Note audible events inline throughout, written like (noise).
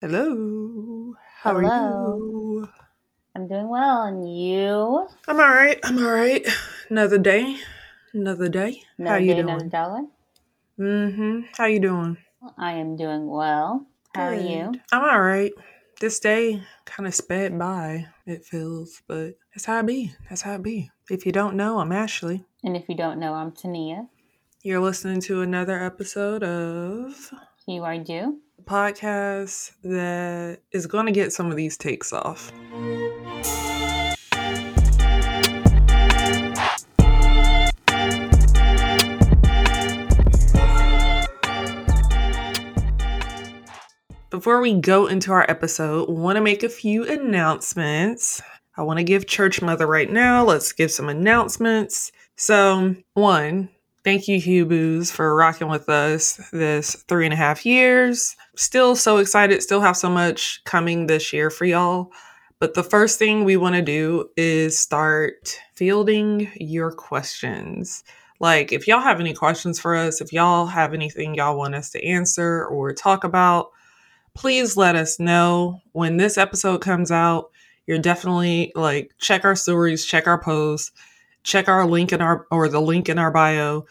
Hello. How are Hello. you? I'm doing well, and you? I'm all right. I'm all right. Another day. Another day. How Another you day, another doing? dollar. Mm-hmm. How you doing? I am doing well. How are you? I'm all right. This day kind of sped by, it feels, but that's how it be. That's how it be. If you don't know, I'm Ashley. And if you don't know, I'm Tania. You're listening to another episode of You are due. Podcast that is going to get some of these takes off. Before we go into our episode, want to make a few announcements. I want to give Church Mother right now. Let's give some announcements. So, one, thank you, Huboos, for rocking with us this three and a half years. Still so excited, still have so much coming this year for y'all. But the first thing we want to do is start fielding your questions. Like, if y'all have any questions for us, if y'all have anything y'all want us to answer or talk about, please let us know when this episode comes out. You're definitely like check our stories, check our posts, check our link in our or the link in our bio.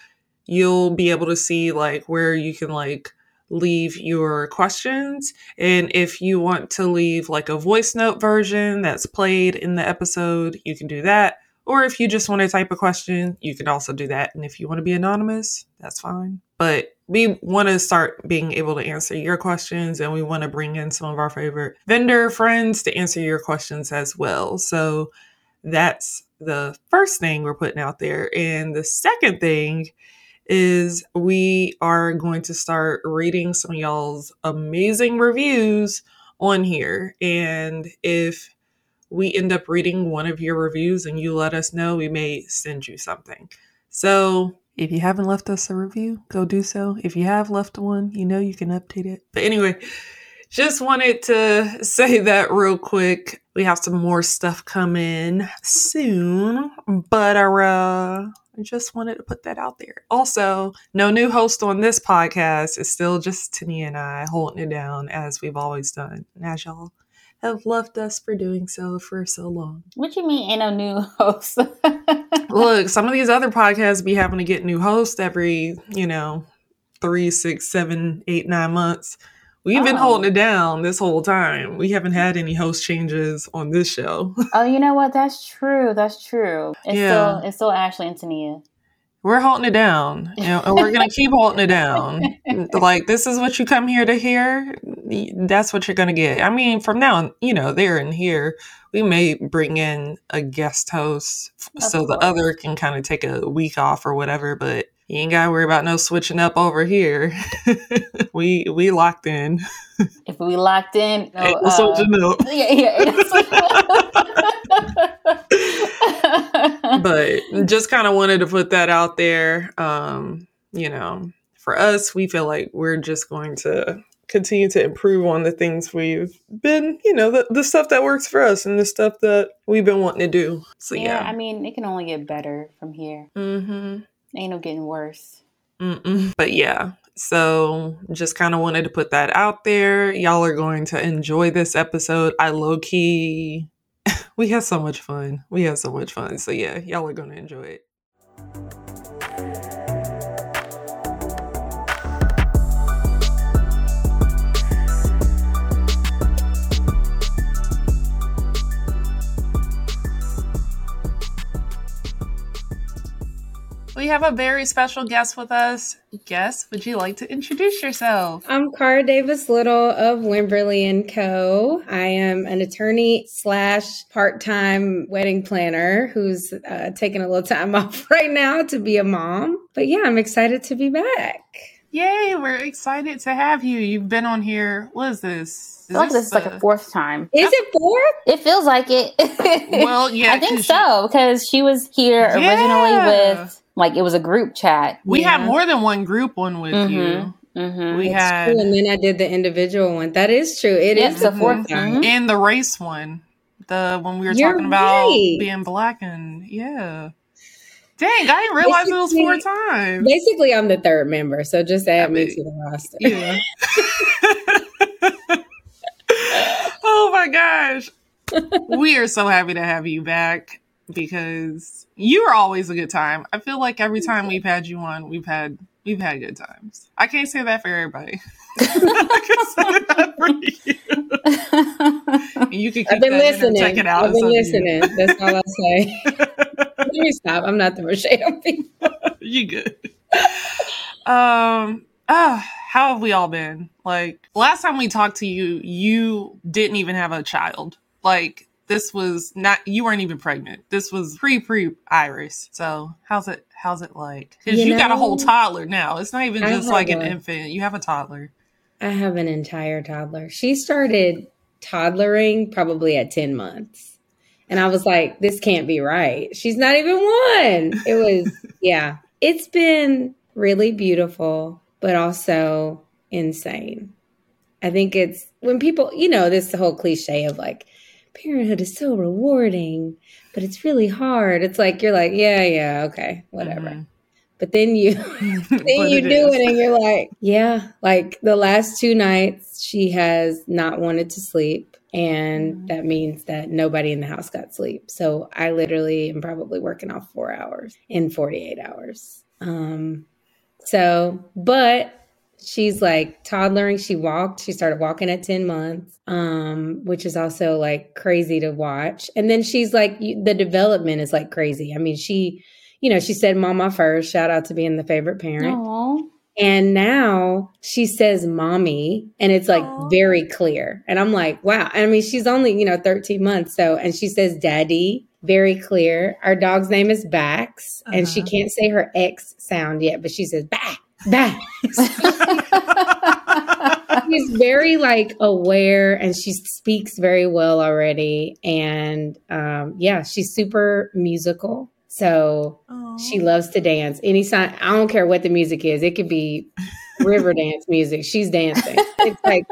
You'll be able to see like where you can like leave your questions and if you want to leave like a voice note version that's played in the episode, you can do that. Or if you just want to type a question, you can also do that. And if you want to be anonymous, that's fine. But we want to start being able to answer your questions and we want to bring in some of our favorite vendor friends to answer your questions as well. So that's the first thing we're putting out there. And the second thing is we are going to start reading some y'all's amazing reviews on here. And if we end up reading one of your reviews and you let us know, we may send you something. So if you haven't left us a review, go do so. If you have left one, you know you can update it. But anyway, just wanted to say that real quick. We have some more stuff coming soon, but uh, I just wanted to put that out there. Also, no new host on this podcast. It's still just Tania and I holding it down as we've always done. And as y'all have loved us for doing so for so long. What you mean ain't no new host? (laughs) Look, some of these other podcasts be having to get new hosts every, you know, three, six, seven, eight, nine months. We've been Oh. holding it down this whole time. We haven't had any host changes on this show. (laughs) oh, you know what? That's true. That's true. It's Yeah. still it's still Ashley and Tania. We're holding it down, (laughs) you know, and we're gonna keep holding it down. (laughs) Like this is what you come here to hear. That's what you're gonna get. I mean, from now on, you know, there and here, we may bring in a guest host Of so the other can kind of take a week off or whatever. But you ain't gotta worry about no switching up over here. (laughs) we we locked in. If we locked in, no, Ain't no uh, switching (laughs) up. yeah, yeah. (laughs) but just kind of wanted to put that out there. Um, you know, for us, we feel like we're just going to continue to improve on the things we've been, you know, the, the stuff that works for us and the stuff that we've been wanting to do. So yeah, yeah. I mean, it can only get better from here. mm-hmm. Ain't no getting worse. Mm-mm. But yeah, so just kind of wanted to put that out there. Y'all are going to enjoy this episode. I low key, (laughs) we had so much fun. We had so much fun. So yeah, y'all are going to enjoy it. We have a very special guest with us. Guest, would you like to introduce yourself? I'm Cara Davis Little of Wimberly and Co. I am an attorney slash part-time wedding planner who's uh, taking a little time (laughs) off right now to be a mom. But yeah, I'm excited to be back. Yay, we're excited to have you. You've been on here. What is this? I feel like this is like a fourth time. Is it fourth? It feels like it. (laughs) Well, yeah, I think so because she was here Yeah. originally with like it was a group chat. We Yeah. had more than one group one with Mhm. you. Mm-hmm. We That's had true. And then I did the individual one. That is true. It is Yeah, it's the the fourth fourth time. Mhm. and the race one. The when we were You're talking about right. being black and yeah. Dang, I didn't realize it was four times. Basically, I'm the third member, so just add I me to the roster. Yeah. (laughs) (laughs) my gosh. we are so happy to have you back because you are always a good time. I feel like every time we've had you on, we've had we've had good times. I can't say that for everybody. (laughs) I can say that for you. you can keep I've been listening. check it out. I've been listening. That's all I'll say. (laughs) Let me stop. I'm not the on people. you good. Um ah, how have we all been? Like last time we talked to you, you didn't even have a child. Like this was not you weren't even pregnant. This was pre pre Iris. So how's it how's it like? Because You you, got a whole toddler now. It's not even I just like an infant. You have a toddler. I have an entire toddler. She started toddlering probably at 10 months. And I was like, this can't be right. She's not even one. It was, (laughs) yeah. It's been really beautiful, but also insane. I think it's when people, you know, this whole cliche of like, parenthood is so rewarding, but it's really hard. It's like, you're like, yeah, yeah, okay, whatever. Mhm. But then you, (laughs) then you it do is. it and you're like, yeah, like the last two nights she has not wanted to sleep. And Mhm. that means that nobody in the house got sleep. So I literally am probably working off four hours in 48 hours. Um, so, but she's like toddlering. She walked. She started walking at 10 months, um, which is also like crazy to watch. And then she's like, the development is like crazy. I mean, she, you know, she said mama first. Shout out to being the favorite parent. Aw. And now she says mommy, and it's like Aw. very clear. And I'm like, wow. I mean, she's only, you know, 13 months. So, and she says daddy, very clear. Our dog's name is Bax, and she Uh-huh. can't say her X sound yet, but she says Bax, Bax. (laughs) she's very like aware and she speaks very well already. And um, yeah, she's super musical. So she loves to dance. Any sign, I don't care what the music is. It could be river (laughs) dance music. She's dancing. It's like,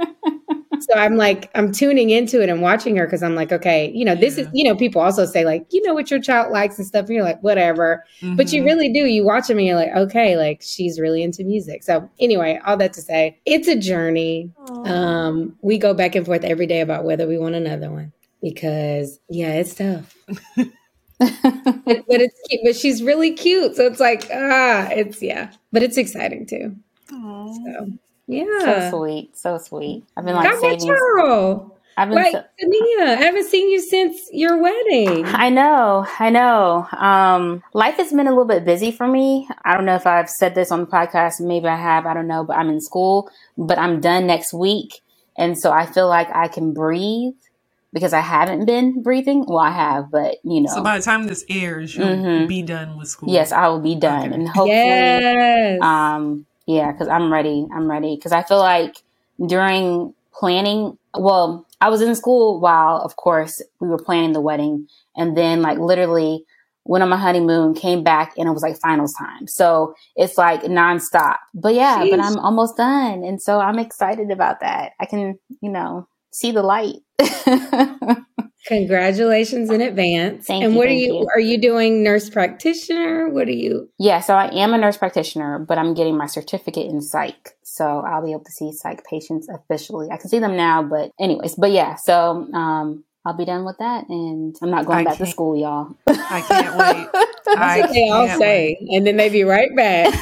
so I'm like, I'm tuning into it and watching her because I'm like, okay, you know, this is, you know, people also say like, you know what your child likes and stuff. And you're like, whatever. But you Mhm. really do. You watch them and you're like, okay, like she's really into music. So anyway, all that to say, it's a journey. Aw. Um, we go back and forth every day about whether we want another one because yeah, it's tough. But, but it's cute, but she's really cute. So it's like, ah, it's yeah. But it's exciting too. Aw. So so sweet, so sweet. I've been like God bless saving. you. I've been. Like so- Tania, I haven't seen you since your wedding. I know, I know. Um, life has been a little bit busy for me. I don't know if I've said this on the podcast. Maybe I have. I don't know. But I'm in school. But I'm done next week, and so I feel like I can breathe because I haven't been breathing. Well, I have, but you know. So by the time this airs, you'll Mhm. be done with school. yes, I will be done, Okay. and hopefully. yes. um yeah because i'm ready i'm ready. Because i feel like during planning well i was in school while of course we were planning the wedding. And then like literally went on my honeymoon came back and it was like finals time. So it's like nonstop. But yeah but i'm almost done. And so i'm excited about that. I can you know see the light (laughs) Congratulations in advance. Thank and you, what are you, you. are you doing nurse practitioner? What are you yeah so i am a nurse practitioner but i'm getting my certificate in psych so i'll be able to see psych patients officially i can see them now but anyways but yeah so um I'll be done with that, and I'm not going I back to school, y'all. I can't wait. (laughs) That's I what they all can't say. And then they be right back.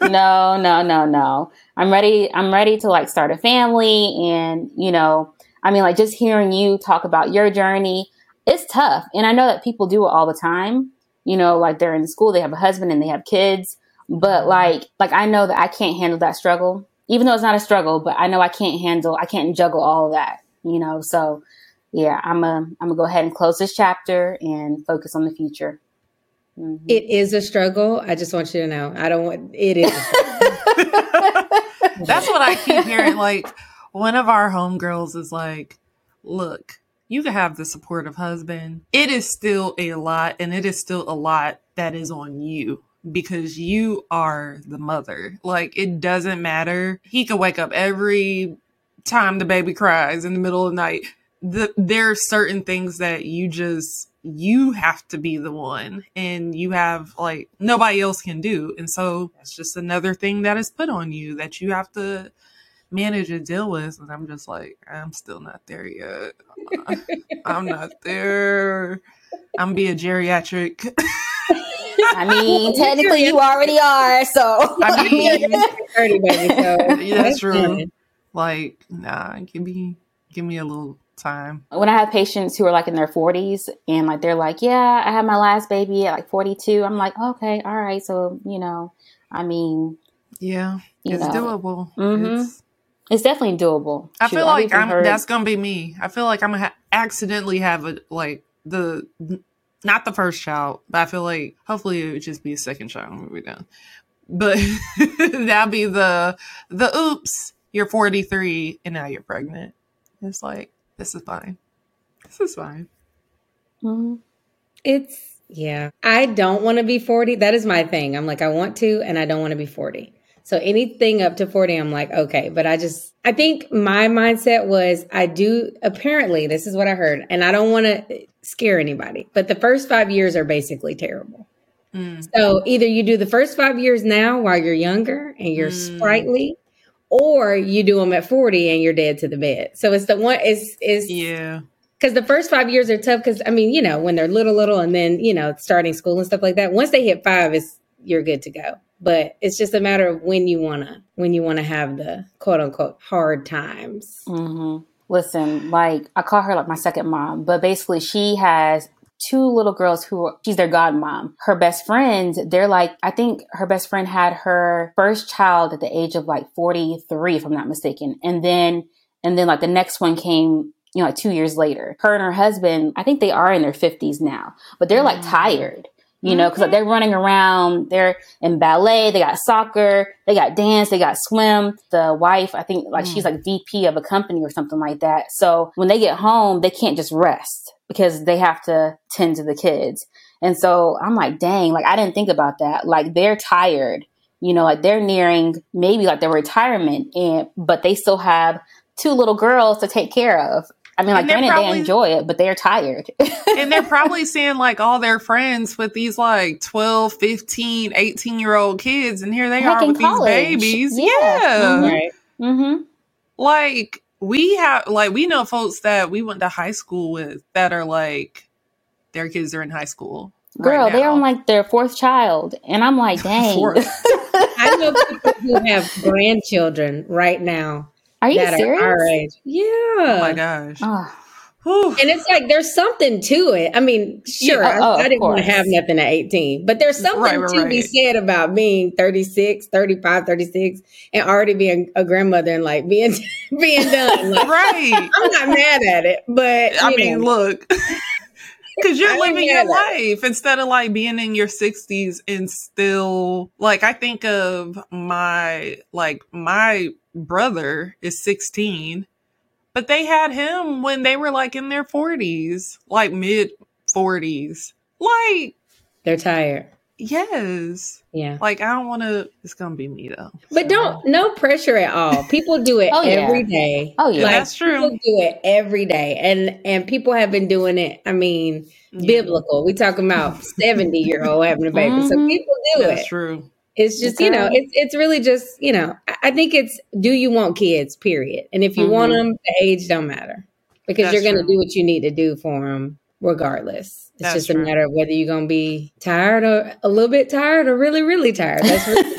(laughs) no, no, no, no. I'm ready. I'm ready to like start a family, and you know, I mean, like just hearing you talk about your journey, it's tough, and I know that people do it all the time. You know, like they're in school, they have a husband, and they have kids, but like, like I know that I can't handle that struggle, even though it's not a struggle. But I know I can't handle, I can't juggle all of that. You know, so yeah, I'm a, I'm gonna go ahead and close this chapter and focus on the future. Mhm. It is a struggle. I just want you to know. I don't want it is. (laughs) That's what I keep hearing. Like one of our homegirls is like, look, you can have the supportive husband. It is still a lot, and it is still a lot that is on you because you are the mother. Like it doesn't matter. He could wake up every time the baby cries in the middle of the night. The, there are certain things that you just you have to be the one and you have like nobody else can do and so it's just another thing that is put on you that you have to manage and deal with. And I'm just like, I'm still not there yet. (laughs) I'm not there. I'm be a geriatric. (laughs) I mean, (laughs) technically, you already are. So I mean, 30, baby, so yeah, that's true. Like, nah, give me, give me a little time. when I have patients who are like in their 40s and like they're like, yeah, I had my last baby at like 42. I'm like, okay, all right. So, you know, I mean, Yeah, it's know. doable. Mhm. It's, it's definitely doable. I Shoot, feel I've like I'm. heard- That's gonna be me. I feel like I'm gonna ha- accidentally have a like the not the first child, but I feel like hopefully it would just be a second child when we're done. But (laughs) that'd be the the oops. You're 43 and now you're pregnant. It's like this is fine. This is fine. Mhm. It's yeah. I don't want to be 40. That is my thing. I'm like I want to and I don't want to be 40. So anything up to 40 I'm like okay, but I just I think my mindset was I do apparently this is what I heard and I don't want to scare anybody, but the first 5 years are basically terrible. Mm. So either you do the first 5 years now while you're younger and you're Mm. sprightly or you do them at 40 and you're dead to the bed. So it's the one it's is Yeah. because the first five years are tough because i mean you know when they're little little and then you know starting school and stuff like that once they hit five it's you're good to go but it's just a matter of when you want to when you want to have the quote unquote hard times Mhm. Listen, like I call her like my second mom, but basically she has two little girls who are, she's their godmom. Her best friends, they're like I think her best friend had her first child at the age of like 43 if I'm not mistaken. And then and then like the next one came you know, like two years later. Her and her husband, I think they are in their 50s now, but they're like Mm. tired, you know, because like, they're running around, they're in ballet, they got soccer, they got dance, they got swim. The wife, I think, like Mm. she's like VP of a company or something like that. So when they get home, they can't just rest because they have to tend to the kids. And so I'm like, dang, like I didn't think about that. Like they're tired, you know, like they're nearing maybe like their retirement, and but they still have two little girls to take care of. I mean, like they're granted, probably- they enjoy it, but they're tired. (laughs) and they're probably seeing like all their friends with these like 12 15 18 year old kids and here they Heck, are with college. these babies Yeah. yeah, Mhm. right mm-hmm. like we have like we know folks that we went to high school with that are like their kids are in high school Girl, right they're on like their fourth child, and I'm like, (laughs) dang, i know people who have grandchildren right now are you that serious? are our age. Yeah. Oh my gosh. Oh, Whew. And it's like there's something to it. I mean, sure, Yeah, oh, I, I didn't want to have nothing at 18, but there's something Right, right, to be said about being 36, 35, 36, and already being a grandmother and like being (laughs) being done. (laughs) Like, right. I'm not mad at it, but i you mean know, look. (laughs) Because you're living your life instead of like being in your 60s and still like i think of my like my brother is 16 but they had him when they were like in their 40s like mid 40s like they're tired. yes Yeah. like i don't want to it's gonna be me though But don't no pressure at all. People do it (laughs) Oh, yeah. every day. Oh, yeah. Like, That's true. People do it every day, and and people have been doing it. I mean, Yeah, biblical. We talking about seventy year old having a baby, so Mhm. people do that's it. That's true It's just you know, it's it's really just you know. I- I think it's do you want kids? Period. And if you Mhm. want them, the age don't matter because That's you're going to do what you need to do for them, regardless. It's That's just true. a matter of whether you're going to be tired or a little bit tired or really really tired. That's really, (laughs)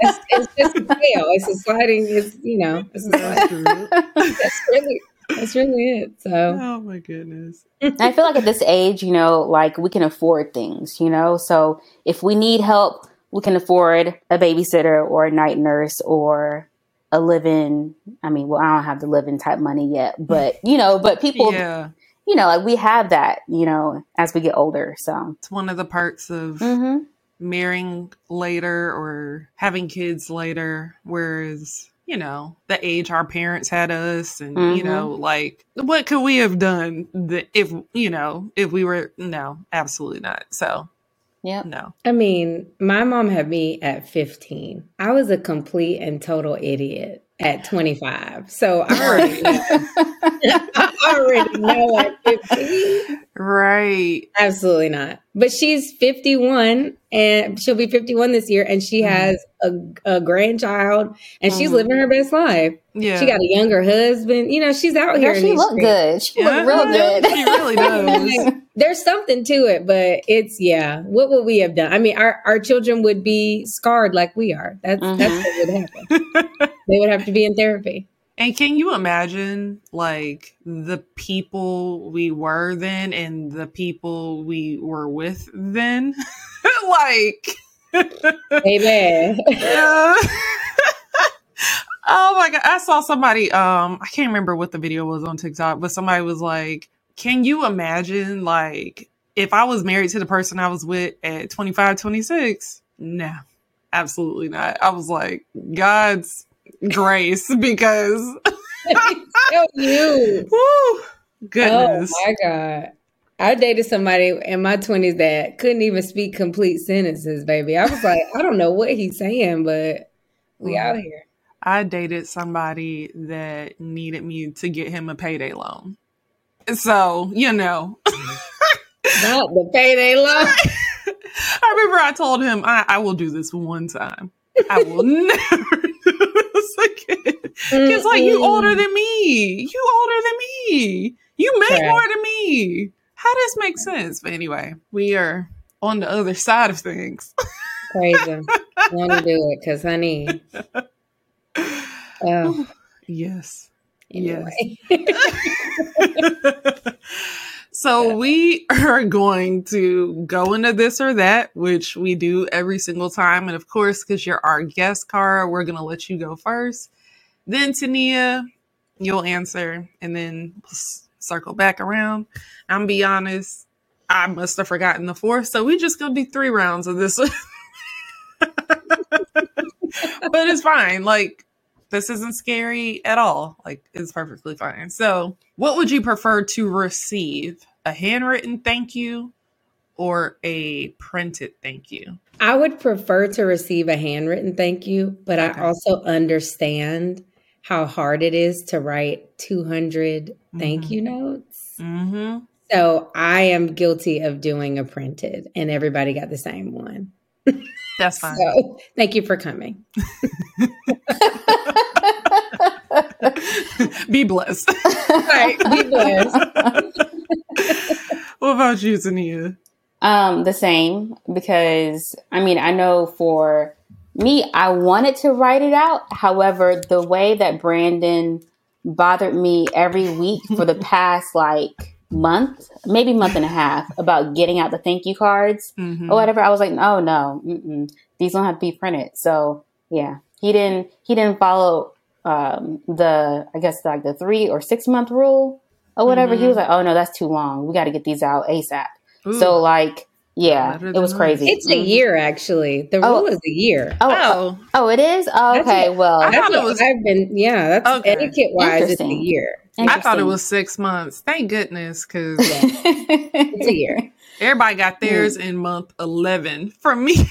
it's, it's just a scale. It's a sliding. It's you know. It's a sliding. that's true (laughs) That's really that's really it. So oh my goodness I feel like at this age, you know, like we can afford things, you know. So if we need help, we can afford a babysitter or a night nurse or a live-in. I mean, well, I don't have the live-in type money yet, but you know, but (laughs) people, yeah you know, like we have that, you know, as we get older. So, it's one of the parts of hmm marrying later or having kids later whereas you know the age our parents had us and you Mhm. know like what could we have done that if you know if we were no absolutely not so yep. no I mean, my mom had me at 15. I was a complete and total idiot at 25. So I already (laughs) know. (laughs) I already know at 15. Right. Absolutely not. But she's 51 and she'll be 51 this year and she Mhm. has a, a grandchild and she's Mhm. living her best life. Yeah. She got a younger husband. You know, she's out here. Girl, in she look good. She Yeah, look real good. (laughs) She really does. There's something to it, but it's yeah. What would we have done? I mean, our, our children would be scarred like we are. That's that's Mhm. what would happen. they would have to be in therapy. And can you imagine like the people we were then and the people we were with then? (laughs) like Amen. Yeah. (laughs) oh my god. I saw somebody um I can't remember what the video was on TikTok, but somebody was like, Can you imagine like if I was married to the person I was with at 25, 26? No, absolutely not. I was like, God's grace because (laughs) (laughs) Tell you. woo, goodness. Oh my god. I dated somebody in my twenties that couldn't even speak complete sentences, baby. I was like, I don't know what he's saying, but we out here. I dated somebody that needed me to get him a payday loan. So, you know, (laughs) Not the payday loan. I remember I told him I, I will do this one time. I will never do this again. It's like you older than me. You older than me. You make Correct. more than me. How does make sense? But anyway, we are on the other side of things. Crazy. (laughs) Want to do it because, honey. Oh, yes. anyway. (laughs) so we are going to go into this or that, which we do every single time. And of course, because you're our guest, Cara, we're going to let you go first. Then Tania, you'll answer, and then circle back around. I'm be honest, I must have forgotten the fourth, so we just gonna do three rounds of this. (laughs) but it's fine. Like this isn't scary at all. Like it's perfectly fine. So, what would you prefer to receive? A handwritten thank you or a printed thank you? I would prefer to receive a handwritten thank you, but Okay. I also understand how hard it is to write 200 thank Mhm. you notes. Mm-hmm. So I am guilty of doing a printed, and everybody got the same one. That's (laughs) fine. So thank you for coming. (laughs) Be blessed. Right, be blessed. what about you, Tania? Um, the same because I mean I know for me I wanted to write it out. However, the way that Brandon bothered me every week for the (laughs) past like month, maybe month and a half, about getting out the thank you cards Mhm. or whatever, I was like, oh no, mm-mm. these don't have to be printed. So yeah, he didn't he didn't follow um, the I guess like the three or six month rule or whatever. He Mhm. was like, oh no, that's too long. We got to get these out ASAP. Ooh. So like, yeah, it was crazy. It's a Mhm. year, actually. The Oh. rule is a year. Oh, oh, oh, oh, it is. Oh, okay. what- Well, I That's thought it what was- I've been, yeah, that's Okay. etiquette wise, it's a year. I thought it was six months. Thank goodness, because It's a year. (laughs) everybody got theirs in month eleven. From me, (laughs) (laughs)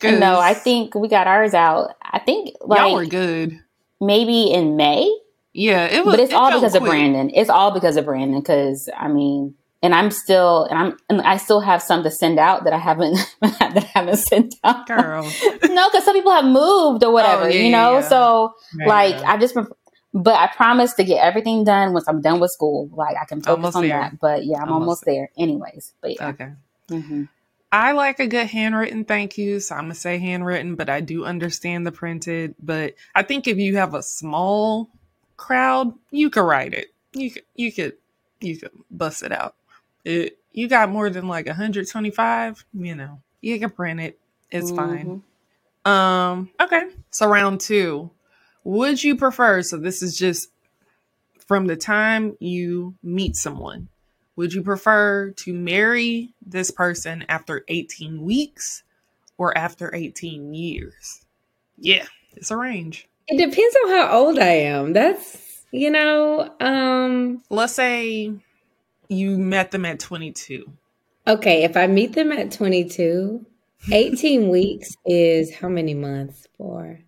'Cause no, I think we got ours out. I think y'all were good. maybe in May, Yeah, it was. but it's it all felt because of. Brandon. It's all because of Brandon. Because I mean, and I'm still, and I'm, and I still have some to send out that I haven't (laughs) that I haven't sent out. girl. (laughs) no, because some people have moved or whatever, Oh, yeah, you know. yeah, yeah. So Right. like, I just, but I promise to get everything done once I'm done with school. Like I can focus Almost on there. that. But yeah, I'm Almost almost, there. Anyways, but yeah. Okay. hmm I like a good handwritten thank you, so I'm gonna say handwritten, but I do understand the printed. But I think if you have a small crowd, you could write it. You could, you could, you could bust it out. It, you got more than like 125, you know, you can print it. It's fine. Um, okay. So round two. Would you prefer, so this is just from the time you meet someone, would you prefer to marry this person after 18 weeks or after 18 years? Yeah, it's a range. It depends on how old I am. That's, you know, um, Let's say you met them at 22. okay, if I meet them at 22, 18 (laughs) weeks is how many months for?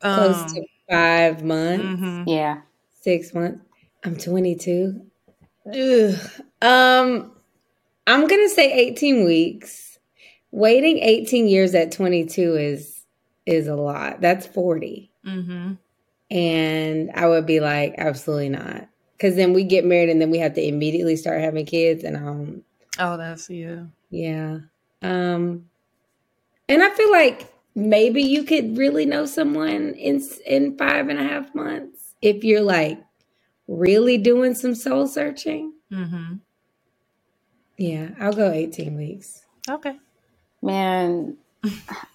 close Um, to five months, mhm. Yeah. six months. I'm 22. Ugh. Um, I'm gonna say 18 weeks. Waiting 18 years at 22 is is a lot. That's 40. Mhm. And I would be like, absolutely not. Because then we get married and then we have to immediately start having kids. And um, Oh, that's yeah. yeah. Um, and I feel like maybe you could really know someone in in five and a half months if you're like really doing some soul searching. Mm-hmm. Yeah, I'll go 18 weeks. Okay. Man,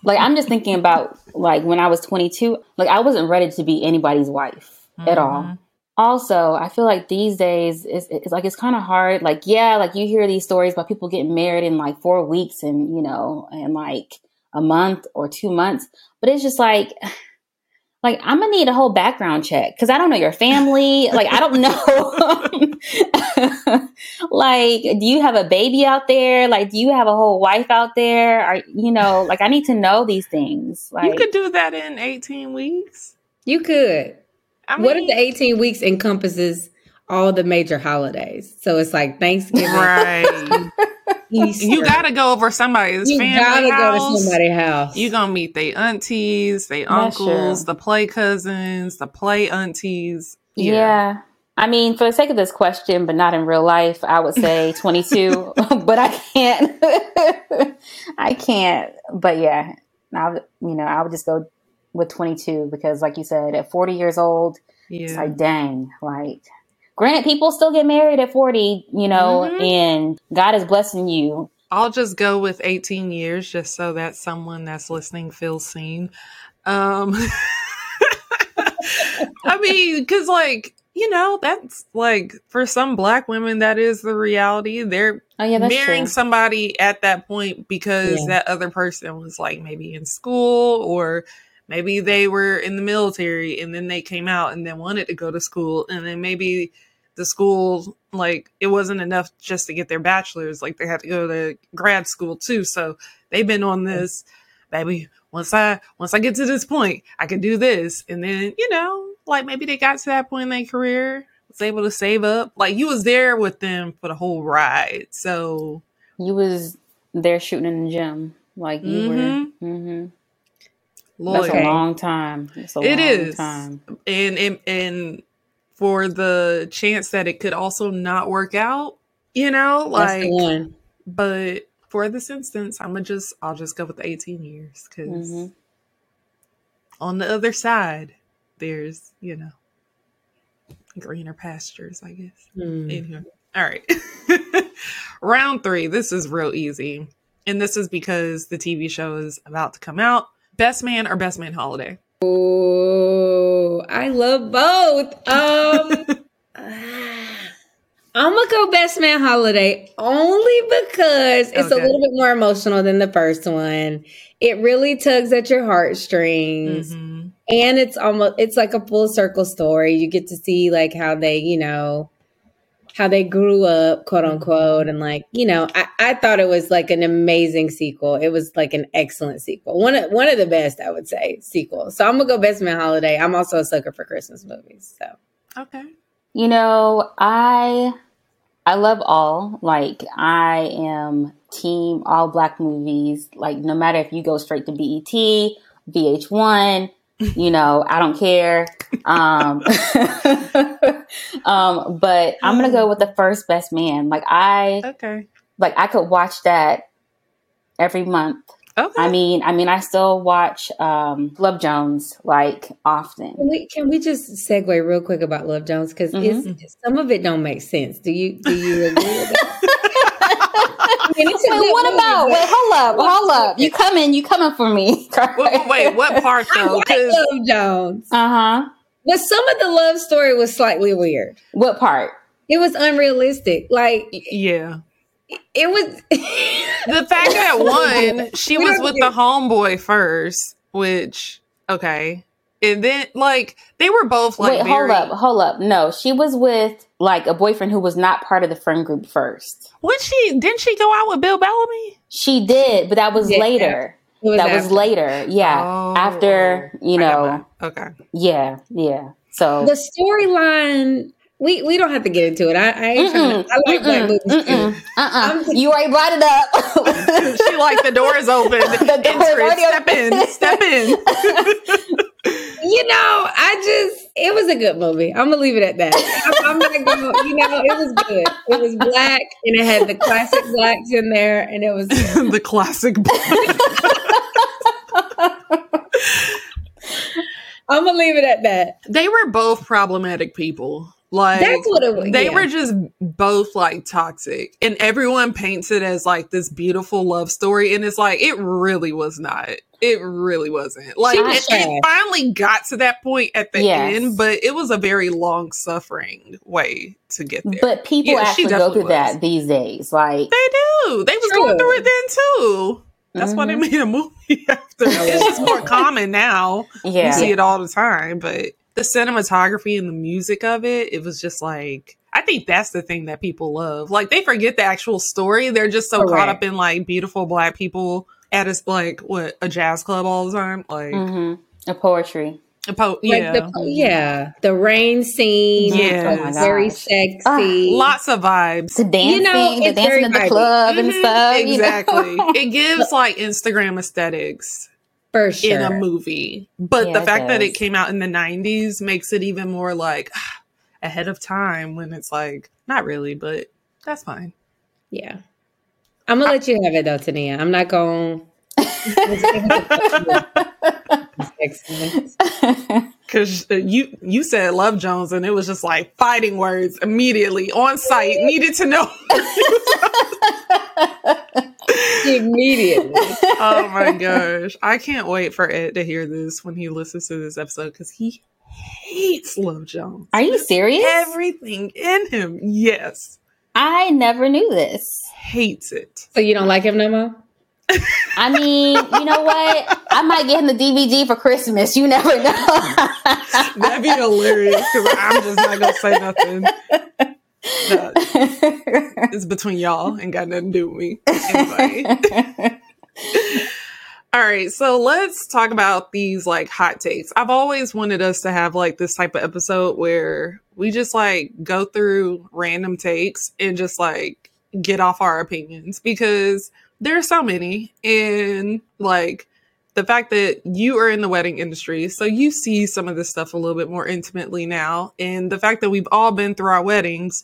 like I'm just thinking about like when I was 22, like I wasn't ready to be anybody's wife at all. Also, I feel like these days it's, it's like it's kind of hard. Like, yeah, like you hear these stories about people getting married in like four weeks and you know, and like a month or two months, but it's just like. (sighs) Like I'm gonna need a whole background check because I don't know your family. like I don't know. (laughs) like, do you have a baby out there? Like, do you have a whole wife out there? Are you know? Like, I need to know these things. Like, you could do that in 18 weeks. You could. I what if the 18 weeks encompasses all the major holidays? So it's like Thanksgiving, Right. (laughs) Easter. you got to go over somebody's family. You family gotta go house. to somebody's house. You gonna meet they aunties, they uncles, true. the play cousins, the play aunties. Yeah. I mean, for the sake of this question, but not in real life, I would say (laughs) 22, (laughs) but I can't. I can't. But yeah, I would, you know, I would just go with 22 because, like you said, at 40 years old, it's Yeah. like, dang, like, granted, people still get married at 40, you know, Mhm. and God is blessing you. I'll just go with 18 years just so that someone that's listening feels seen. Um (laughs) I mean, cuz like, you know, that's like for some black women that is the reality. They're Oh, yeah, marrying true. somebody at that point because Yeah. that other person was like maybe in school or maybe they were in the military and then they came out and then wanted to go to school and then maybe the school like it wasn't enough just to get their bachelor's like they had to go to grad school too so they've been on this baby once i once i get to this point i can do this and then you know like maybe they got to that point in their career was able to save up like you was there with them for the whole ride so You was there shooting in the gym. Like, you Mhm. were. hmm loyal That's a long time. It's a It long is. time. and, and and for the chance that it could also not work out you know That's like the one. but for this instance i'm gonna just i'll just go with the 18 years because Mhm. on the other side there's you know greener pastures i guess Hmm. Anyway, all right (laughs) round three this is real easy and this is because the tv show is about to come out best man or best man holiday Oh, I love both. Um, (laughs) I'm gonna go Best Man Holiday only because it's a little bit more emotional than the first one. It really tugs at your heartstrings, Mhm. and it's almost it's like a full circle story. You get to see like how they, you know, how they grew up, quote mm-hmm. unquote, and like you know, I, I thought it was like an amazing sequel. It was like an excellent sequel, one of one of the best, I would say, sequels. So I'm gonna go Best Man Holiday. I'm also a sucker for Christmas movies, so okay You know, I I love all. Like I am team all black movies. Like no matter if you go straight to BET, VH1, you know, I don't care. Um, (laughs) um, but I'm gonna go with the first best man. Like I okay like I could watch that every month. okay I mean, I mean, I still watch um, Love Jones like often. Can we can we just segue real quick about Love Jones because Mhm. some of it don't make sense. Do you do you agree with that? (laughs) I mean, it's Wait, what movie, about? but Wait, hold up, hold up. You coming? You coming for me? (laughs) wait, wait, wait, what part I though? like 'Cause- Love Jones, Uh huh. but some of the love story was slightly weird. What part? It was unrealistic. Like yeah. it was. (laughs) The fact that one, she was with the homeboy first, which okay. And then like they were both like Wait, very, hold up, hold up. No, she was with like a boyfriend who was not part of the friend group first. When she didn't she go out with Bill Bellamy? She did, but that was Yeah. later. was that was later. Yeah, Oh, after you know. Okay. Yeah, yeah. So the storyline. We we don't have to get into it. I, I ain't to, I like black Mm-mm, movies too. uh-uh. I'm- You already brought it up. (laughs) she like the door is open. (laughs) The door is Enter it. already Step in. Step in. (laughs) You know, I just it was a good movie. I'm gonna leave it at that. I'm, I'm not gonna, you know, it was good. It was black and it had the classic blacks in there, and it was (laughs) the classic. (laughs) I'm gonna leave it at that. they were both problematic people. Like That's what it was. they yeah. were just both like toxic, and everyone paints it as like this beautiful love story, and it's like it really was not. It really wasn't. Like it, it finally got to that point at the Yes. end, but it was a very long suffering way to get there. but people Yeah, actually go through was. that these days. Like, they do. They was True. going through it then too. That's why they Mhm. made a movie (laughs) after. It's just more common now. yeah, You see it all the time, but the cinematography and the music of it, it was just like I think that's the thing that people love. Like they forget the actual story. They're just so caught up in like beautiful black people at a like what a jazz club all the time. Like hmm a poetry. a po- Like yeah. the, yeah, the rain scene. Yes. was Oh very gosh. sexy. Lots of vibes. The dancing, know, the dancing in the vibey. club and Mhm, stuff. you know? exactly. (laughs) it gives like Instagram aesthetics for sure. in a movie. But Yeah, the it fact that it came out in the 90s makes it even more like (sighs) ahead of time when it's like not really, but that's fine. yeah, I'm gonna let you have it though, Tania. I'm not gonna. (laughs) (laughs) (laughs) Excellent. Because you you said Love Jones and it was just like fighting words immediately on sight. Needed to know. (laughs) Immediately. oh my gosh, I can't wait for Ed to hear this when he listens to this episode because he hates Love Jones. Are you serious? Everything in him, yes, I never knew this. hates it. So you don't like him no more? I mean, you know what? I might get him the DVD for Christmas. You never know. (laughs) That'd be hilarious because I'm just not gonna say nothing. No, it's between y'all and got nothing to do with me. (laughs) All right, so let's talk about these like hot takes. I've always wanted us to have like this type of episode where we just like go through random takes and just like get off our opinions because there's so many and like the fact that you are in the wedding industry, so you see some of this stuff a little bit more intimately now, and the fact that we've all been through our weddings,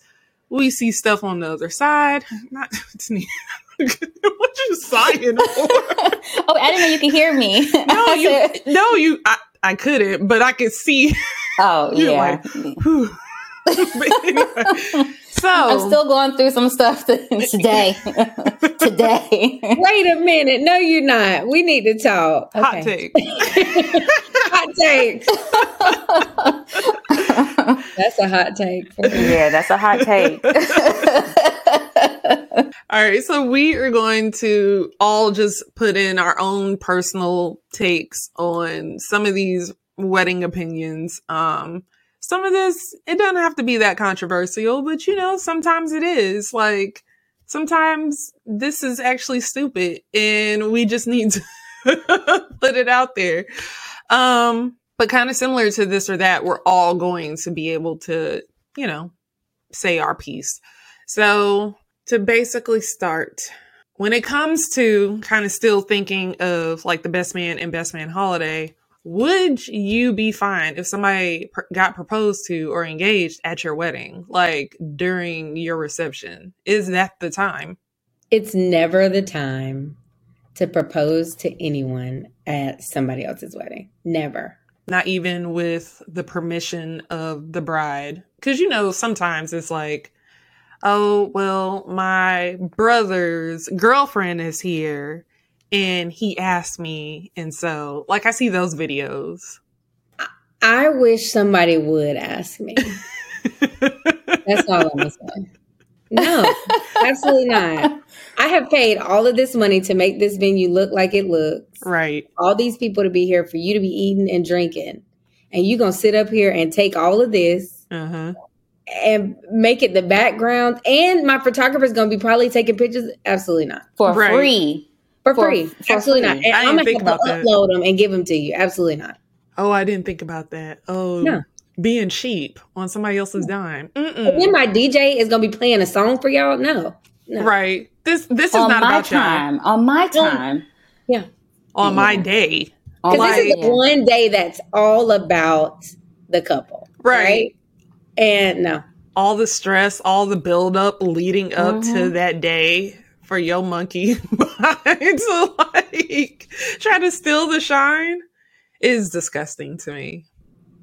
we see stuff on the other side. (laughs) Not (laughs) to me. (laughs) what you sighing for? oh, I didn't know you could hear me. No, you, no, you. I, I couldn't, but I could see. oh, yeah. like, anyway, so I'm still going through some stuff (laughs) today. (laughs) today. Wait a minute. No, you're not. We need to talk. hot Okay. take. (laughs) Hot take. That's a hot take. For me. yeah, that's a hot take. All right, so we are going to all just put in our own personal takes on some of these wedding opinions. Um, some of this, it doesn't have to be that controversial, but you know, sometimes it is. Like, sometimes this is actually stupid and we just need to (laughs) put it out there. Um, but kind of similar to this or that, we're all going to be able to, you know, say our piece. So, to basically start, when it comes to kind of still thinking of like the best man and best man holiday, would you be fine if somebody pr- got proposed to or engaged at your wedding, like during your reception? Is that the time? It's never the time to propose to anyone at somebody else's wedding. Never. Not even with the permission of the bride? Because you know, sometimes it's like, oh, well, my brother's girlfriend is here and he asked me. And so, like, I see those videos. I wish somebody would ask me. (laughs) That's all I'm gonna say. No, absolutely not. I have paid all of this money to make this venue look like it looks. right. All these people to be here for you to be eating and drinking. And you gonna sit up here and take all of this Uh huh. and make it the background and my photographer's gonna be probably taking pictures? Absolutely not. For Right. free. For, For- free. for Absolutely free. not. And I I'm gonna think have to about that. upload them and give them to you. Absolutely not. Oh, I didn't think about that. Oh, No. being cheap on somebody else's dime. And Mm-mm. then my DJ is gonna be playing a song for y'all. No, no. Right. This this is on not my about y'all. time. On my No. time. On my Yeah. day. On Because my, this is the one day that's all about the couple, Right. right? And no, All the stress, all the buildup leading up to Mhm. that day for your monkey (laughs) to (laughs) like try to steal the shine is disgusting to me.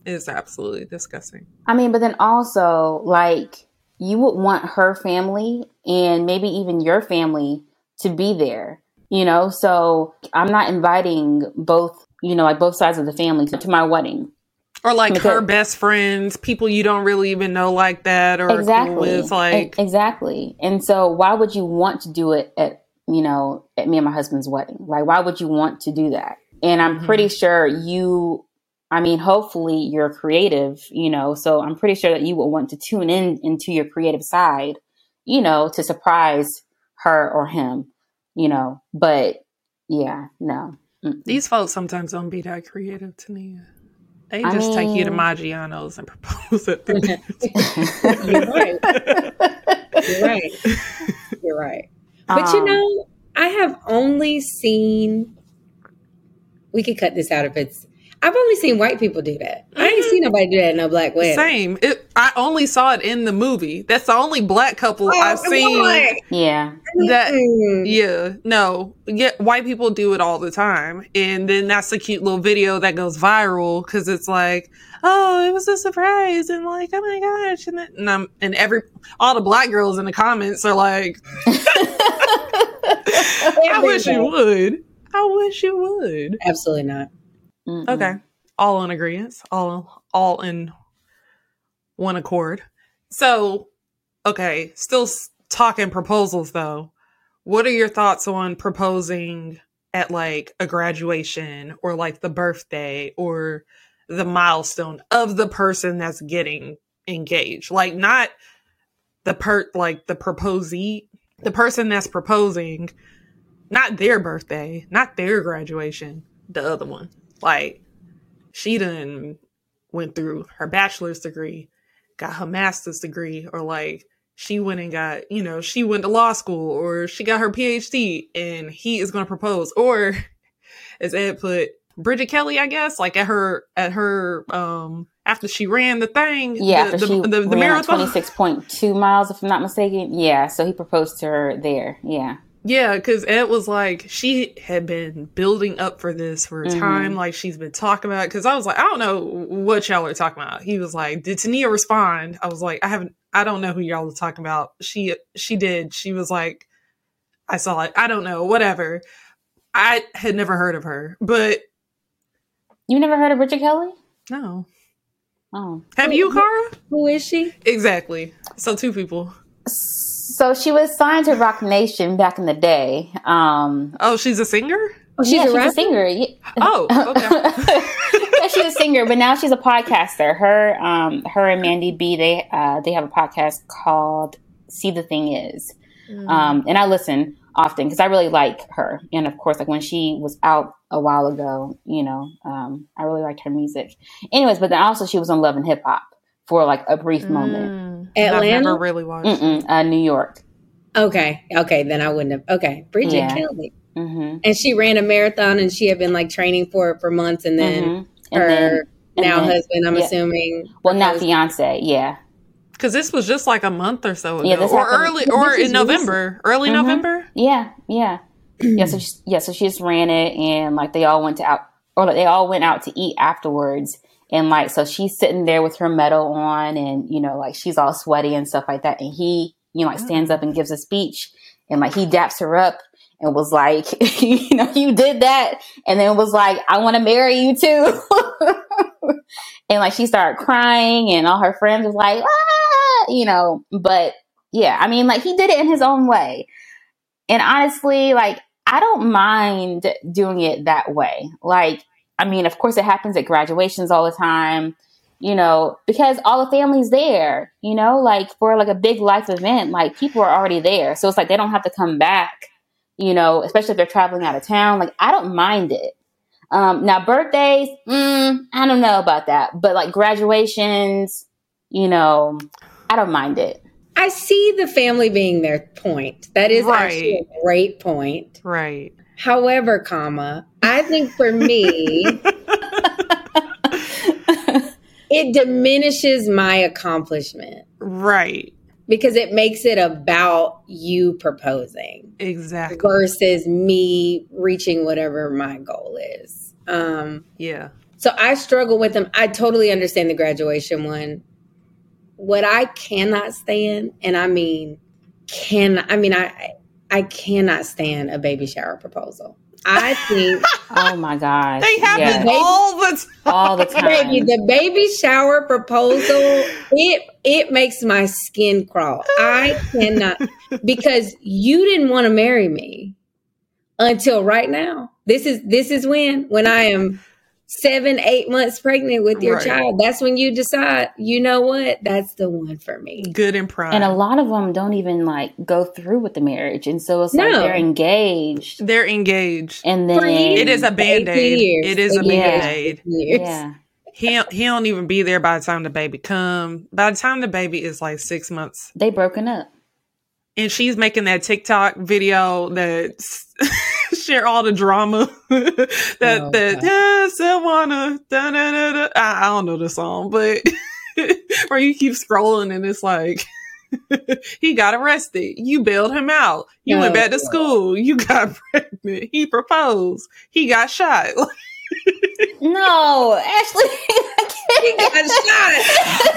It's absolutely disgusting. I mean, but then also, like, you would want her family and maybe even your family to be there, you know? So I'm not inviting both, you know, like both sides of the family to my wedding. Or like Because- her best friends, people you don't really even know like that, or exactly. with like exactly. And so why would you want to do it at, you know, at me and my husband's wedding? Like, why would you want to do that? And I'm Mhm. pretty sure you, I mean, hopefully you're creative, you know, so I'm pretty sure that you would want to tune in into your creative side, you know, to surprise her or him, you know, but yeah, no. Mm-mm. These folks sometimes don't be that creative to me. They I just take you to mean- Maggiano's and (laughs) propose at the (laughs) You're right. You're right. You're right. But you Um, know, I have only seen. We could cut this out if it's. I've only seen white people do that. I ain't seen nobody do that in a black wedding. Same. It, I only saw it in the movie. That's the only black couple Oh, I've seen. boy. yeah. That Mm. yeah, no, yeah, white people do it all the time, and then that's a cute little video that goes viral because it's like, oh, it was a surprise, and like, oh my gosh, and, then, and I'm and every all the black girls in the comments are like, (laughs) (laughs) I wish you would, I wish you would. Absolutely not. Mm-mm. Okay. All in agreement. All all in one accord. So, okay, still talking proposals though. What are your thoughts on proposing at like a graduation or like the birthday or the milestone of the person that's getting engaged? Like not the per like the proposee, the person that's proposing, not their birthday, not their graduation, the other one. Like she done went through her bachelor's degree, got her master's degree, or like she went and got, you know, she went to law school or she got her PhD and he is gonna propose. Or (laughs) as Ed put, Bridget Kelly, I guess, like at her at her um after she ran the thing, Yeah, the, the, she the, the marathon. twenty six point two miles, if I'm not mistaken. Yeah, so he proposed to her there. Yeah, Yeah, because Ed was like, she had been building up for this for a Mhm. time. Like, she's been talking about it. Because I was like, I don't know what y'all are talking about. He was like, Did Tania respond? I was like, I haven't, I don't know who y'all are talking about. She, she did. She was like, I saw it. I don't know, whatever. I had never heard of her, but you never heard of Bridget Kelly? no. Oh, Have you, Cara? Who is she? Exactly. So, two people. So she was signed to Roc Nation back in the day. Um, Oh, she's a singer? Oh, she's yeah, a she's rapper. a singer. (laughs) Oh, okay. (laughs) yeah, she's a singer, but now she's a podcaster. Her, um, her and Mandii B, they, uh, they have a podcast called "See the Thing Is," Mm. um, and I listen often because I really like her. And of course, like when she was out a while ago, you know, um, I really liked her music. Anyways, but then also she was on Love and Hip Hop for like a brief moment. Mm. I've never really watched. Mm-mm, uh, New York. Okay, okay, then I wouldn't have. Okay, Bridget Yeah. Kelly, hmm and she ran a marathon, and she had been like training for it for months, and then hmm And her then, and now then- husband, I'm yeah. assuming. well, not proposed- fiance. Yeah. Because this was just like a month or so ago, Yeah, this or happened- early, or in November, early Mhm. November. Yeah, yeah, yeah. So (clears throat) she, yeah, so she just ran it, and like they all went to out, or like they all went out to eat afterwards, and like so she's sitting there with her medal on, and you know like she's all sweaty and stuff like that, and he you know like stands up and gives a speech, and like he daps her up and was like, (laughs) you know, you did that, and then was like, I want to marry you too, (laughs) and like she started crying, and all her friends was like, ah, you know, but yeah, I mean like he did it in his own way. And honestly, like, I don't mind doing it that way. Like, I mean, of course, it happens at graduations all the time, you know, because all the family's there, you know, like for like a big life event, like people are already there. So it's like they don't have to come back you know, especially if they're traveling out of town. Like, I don't mind it. Um, now, birthdays, mm, I don't know about that, but like graduations, you know, I don't mind it. I see the family being their point. That is right. actually a great point. Right. However, comma, I think for me, (laughs) it diminishes my accomplishment. Right. Because it makes it about you proposing. Exactly. Versus me reaching whatever my goal is. Um, yeah. So I struggle with them. I totally understand the graduation one. What I cannot stand, and I mean, can I mean I I cannot stand a baby shower proposal. I think. (laughs) oh my gosh! They happen yes. all the time. All the time. Baby, the baby shower proposal it it makes my skin crawl. I cannot (laughs) because you didn't want to marry me until right now. This is this is when when I am seven, eight months pregnant with your right. child, that's when you decide, you know what, that's the one for me. Good and proud. And a lot of them don't even like go through with the marriage. And so it's no. like they're engaged. They're engaged. And then it is a band aid. It is a band aid. Yeah. He, he don't even be there by the time the baby come. By the time the baby is like six months, they broken up and she's making that TikTok video that share all the drama (laughs) that oh, that yes, I wanna da, da, da, da. I, I don't know the song, but (laughs) where you keep scrolling and it's like (laughs) he got arrested. You bailed him out. You went back to school. You got pregnant. He proposed. He got shot. no, Ashley, he got shot.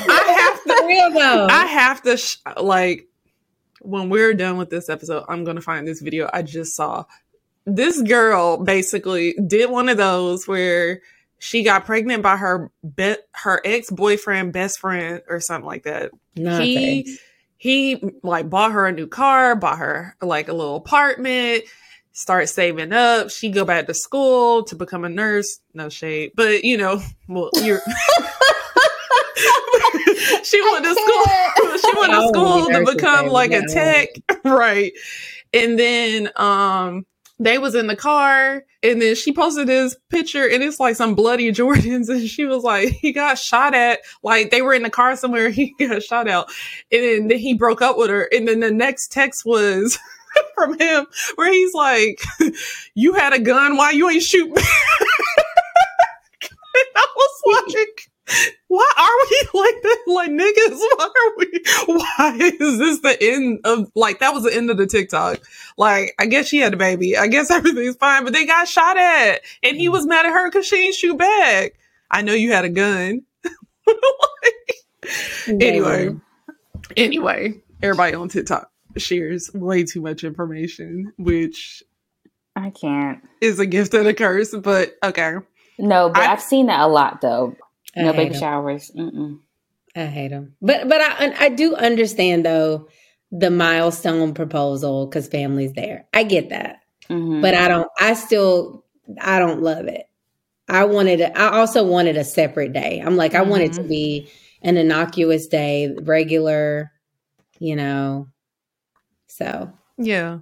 I have to real though. I have to sh- like when we're done with this episode, I'm to find this video I just saw. This girl basically did one of those where she got pregnant by her be- her ex-boyfriend best friend or something like that. he he like bought her a new car, bought her like a little apartment, start saving up. She go back to school to become a nurse. No shade, but you know, well, you're (laughs) she went to school. she went to school to become like a tech, (laughs) right? And then um they was in the car and then she posted this picture and it's like some bloody (laughs) Jordans and she was like, he got shot at. Like they were in the car somewhere, (laughs) he got shot out. And then he broke up with her. And then the next text was (laughs) from him where he's like, You had a gun, why you ain't shoot me? and I was like why are we (laughs) like that? Like niggas, (laughs) why are we? Why is this the end of like that was the end of the TikTok? Like I guess she had a baby. I guess (laughs) everything's fine, but they got shot at, and he mm. was mad at her because she didn't shoot back. I know you had a gun. like, anyway, anyway, everybody on TikTok shares way too much information, which I can't is a gift and a curse. But okay. No, but I, I've seen that a lot though. I no baby showers. Mm-mm. I hate them. But but I I do understand though the milestone proposal because family's there. I get that, mm-hmm. but I don't. I still I don't love it. I wanted. I also wanted a separate day. I'm like I mm-hmm. want it to be an innocuous day, regular. You know. So yeah,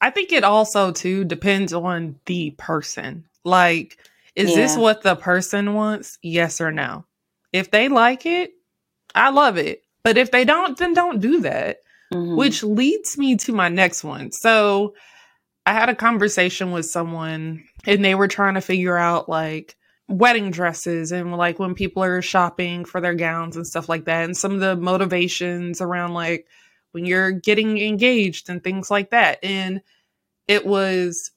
I think it also too depends on the person. Like is yeah. this what the person wants? Yes or no? If they like it, I love it. But if they don't, then don't do that. Mm-hmm. Which leads me to my next one. So I had a conversation with someone and they were trying to figure out like wedding dresses and like when people are shopping for their gowns and stuff like that and some of the motivations around like when you're getting engaged and things like that. And it was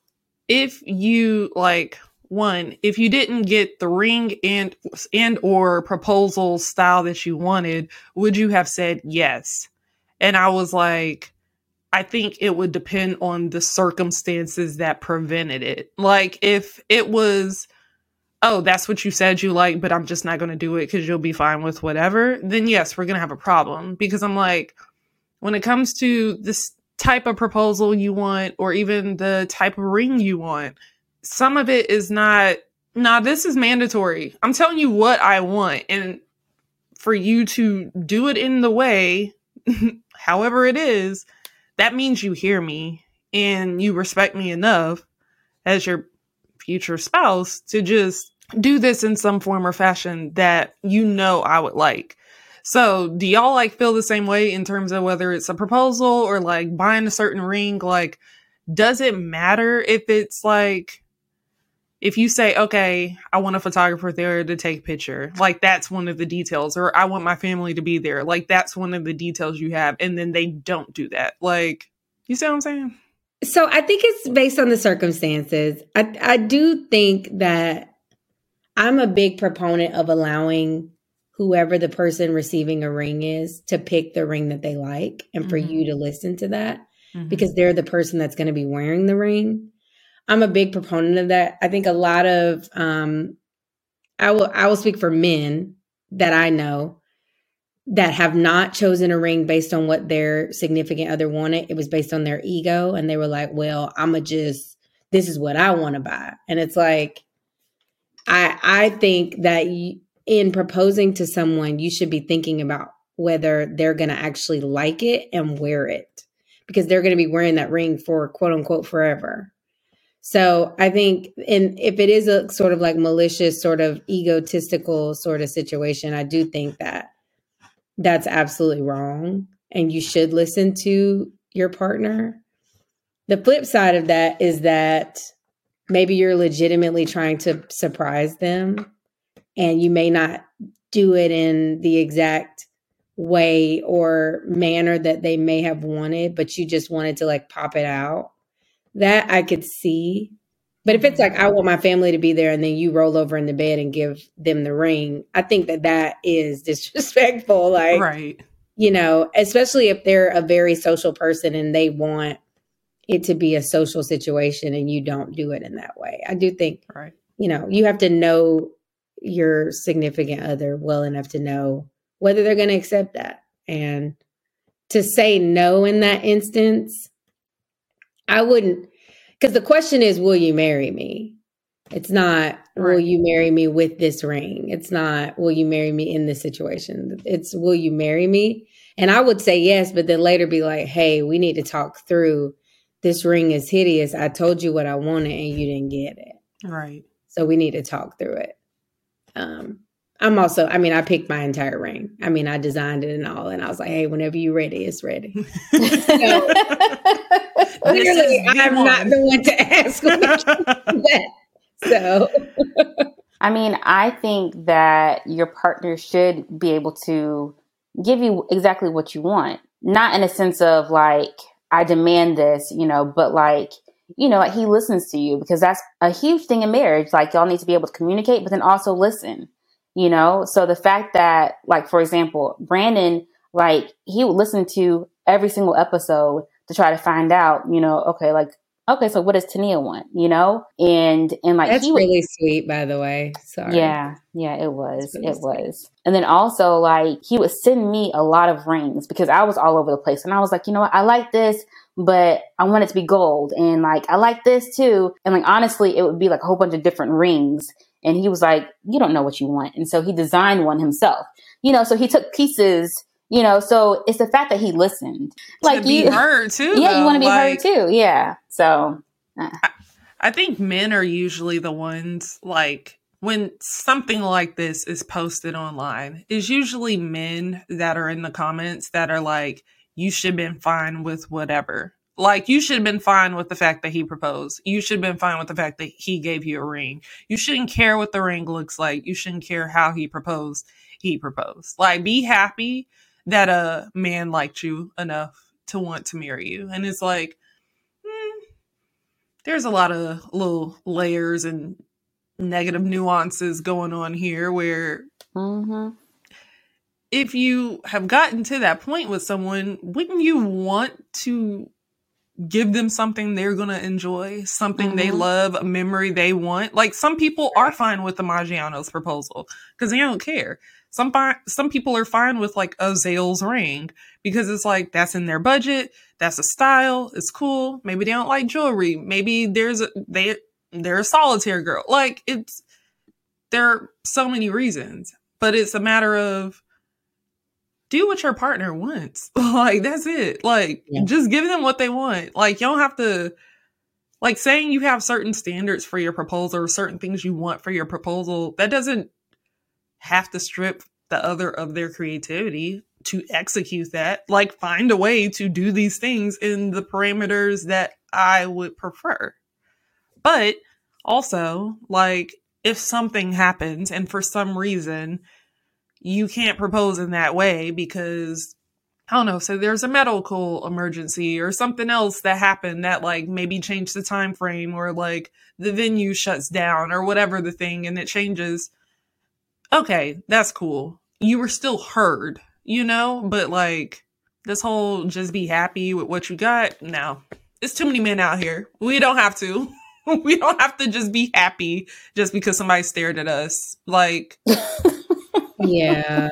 if you like one if you didn't get the ring and and or proposal style that you wanted would you have said yes? And i was like i think it would depend on the circumstances that prevented it. Like if it was oh that's what you said you like but i'm just not going to do it because you'll be fine with whatever then yes we're going to have a problem. Because i'm like when it comes to this type of proposal you want or even the type of ring you want some of it is not nah this is mandatory i'm telling you what i want and for you to do it in the way (laughs) however it is that means you hear me and you respect me enough as your future spouse to just do this in some form or fashion that you know I would like. So, do y'all like feel the same way in terms of whether it's a proposal or like buying a certain ring? Like, does it matter if it's like, if you say, okay, I want a photographer there to take a picture, like that's one of the details, or I want my family to be there, like that's one of the details you have, and then they don't do that. Like, you see what I'm saying? So I think it's based on the circumstances. I I do think that I'm a big proponent of allowing whoever the person receiving a ring is to pick the ring that they like and for mm-hmm. you to listen to that mm-hmm. because they're the person that's going to be wearing the ring. I'm a big proponent of that. I think a lot of um I will I will speak for men that I know that have not chosen a ring based on what their significant other wanted. It was based on their ego and they were like, "Well, I'm to just this is what I want to buy." And it's like I I think that in proposing to someone, you should be thinking about whether they're going to actually like it and wear it because they're going to be wearing that ring for quote unquote forever. So I think, and if it is a sort of like malicious, sort of egotistical sort of situation, I do think that that's absolutely wrong and you should listen to your partner. The flip side of that is that maybe you're legitimately trying to surprise them and you may not do it in the exact way or manner that they may have wanted, but you just wanted to like pop it out. That I could see. But if it's like, I mm-hmm. want my family to be there and then you roll over in the bed and give them the ring, I think that that is (laughs) disrespectful. Like, right. you know, especially if they're a very social person and they want it to be a social situation and you don't do it in that way. I do think, right. you know, you have to know your significant other well enough to know whether they're going to accept that. And to say no in that instance, I wouldn't, because the question is, will you marry me? It's not, right. will you marry me with this ring? It's not, will you marry me in this situation? It's, will you marry me? And I would say yes, but then later be like, hey, we need to talk through this ring is hideous. I told you what I wanted and you didn't get it. Right. So we need to talk through it. Um, I'm also, I mean, I picked my entire ring. I mean, I designed it and all, and I was like, hey, whenever you're ready, it's ready. (laughs) so, Oh, clearly, I'm one. not the (laughs) one to ask (laughs) that. So, I mean, I think that your partner should be able to give you exactly what you want, not in a sense of like, I demand this, you know, but like, you know, he listens to you because that's a huge thing in marriage. Like y'all need to be able to communicate, but then also listen, you know? So the fact that, like, for example, Brandon, like, he would listen to every single episode to try to find out, you know, okay, like, okay, so what does Tania want, you know? And, and like, that's would, really sweet, by the way. Sorry. Yeah. Yeah, it was. Really it sweet. was. And then also, like, he would send me a lot of rings because I was all over the place. And I was like, you know what? I like this but I want it to be gold. And like, I like this too. And like, honestly, it would be like a whole bunch of different rings. And he was like, you don't know what you want. And so he designed one himself, you know, so he took pieces, you know, so it's the fact that he listened. Like to you (laughs) heard too. Yeah. Though. You want to be like, heard too. Yeah. So uh. I, I think men are usually the ones like, when something like this is posted online, is usually men that are in the comments that are like, you should have been fine with whatever. Like you should have been fine with the fact that he proposed. You should have been fine with the fact that he gave you a ring. You shouldn't care what the ring looks like. You shouldn't care how he proposed. He proposed. Like be happy that a man liked you enough to want to marry you. And it's like, hmm, there's a lot of little layers and negative nuances going on here where mm-hmm if you have gotten to that point with someone, wouldn't you want to give them something they're going to enjoy, something mm-hmm. they love, a memory they want? Like some people are fine with the Maggiano's proposal because they don't care. Some some people are fine with like a Zales ring because it's like that's in their budget, that's a style, it's cool. Maybe they don't like jewelry. Maybe there's a they they're a solitaire girl. Like it's there are so many reasons, but it's a matter of do what your partner wants. (laughs) like that's it. Like Yeah. just give them what they want. Like you don't have to like saying you have certain standards for your proposal or certain things you want for your proposal, that doesn't have to strip the other of their creativity to execute that. Like find a way to do these things in the parameters that I would prefer. But also, like if something happens and for some reason you can't propose in that way because I don't know, so there's a medical emergency or something else that happened that like maybe changed the time frame or like the venue shuts down or whatever the thing and it changes. Okay, that's cool. You were still heard, you know, but like this whole just be happy with what you got, no. It's too many men out here. We don't have to. (laughs) we don't have to just be happy just because somebody stared at us. Like (laughs) yeah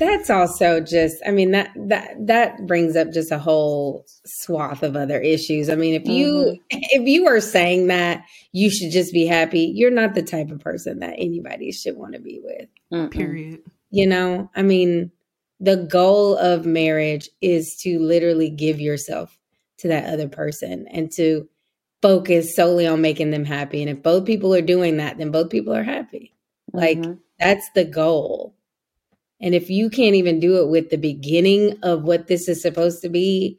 that's also just i mean that that that brings up just a whole swath of other issues i mean if you (laughs) if you are saying that you should just be happy you're not the type of person that anybody should want to be with Mm-mm. period. you know i mean the goal of marriage is to literally give yourself to that other person and to focus solely on making them happy and if both people are doing that then both people are happy like Mhm. that's the goal. And if you can't even do it with the beginning of what this is supposed to be,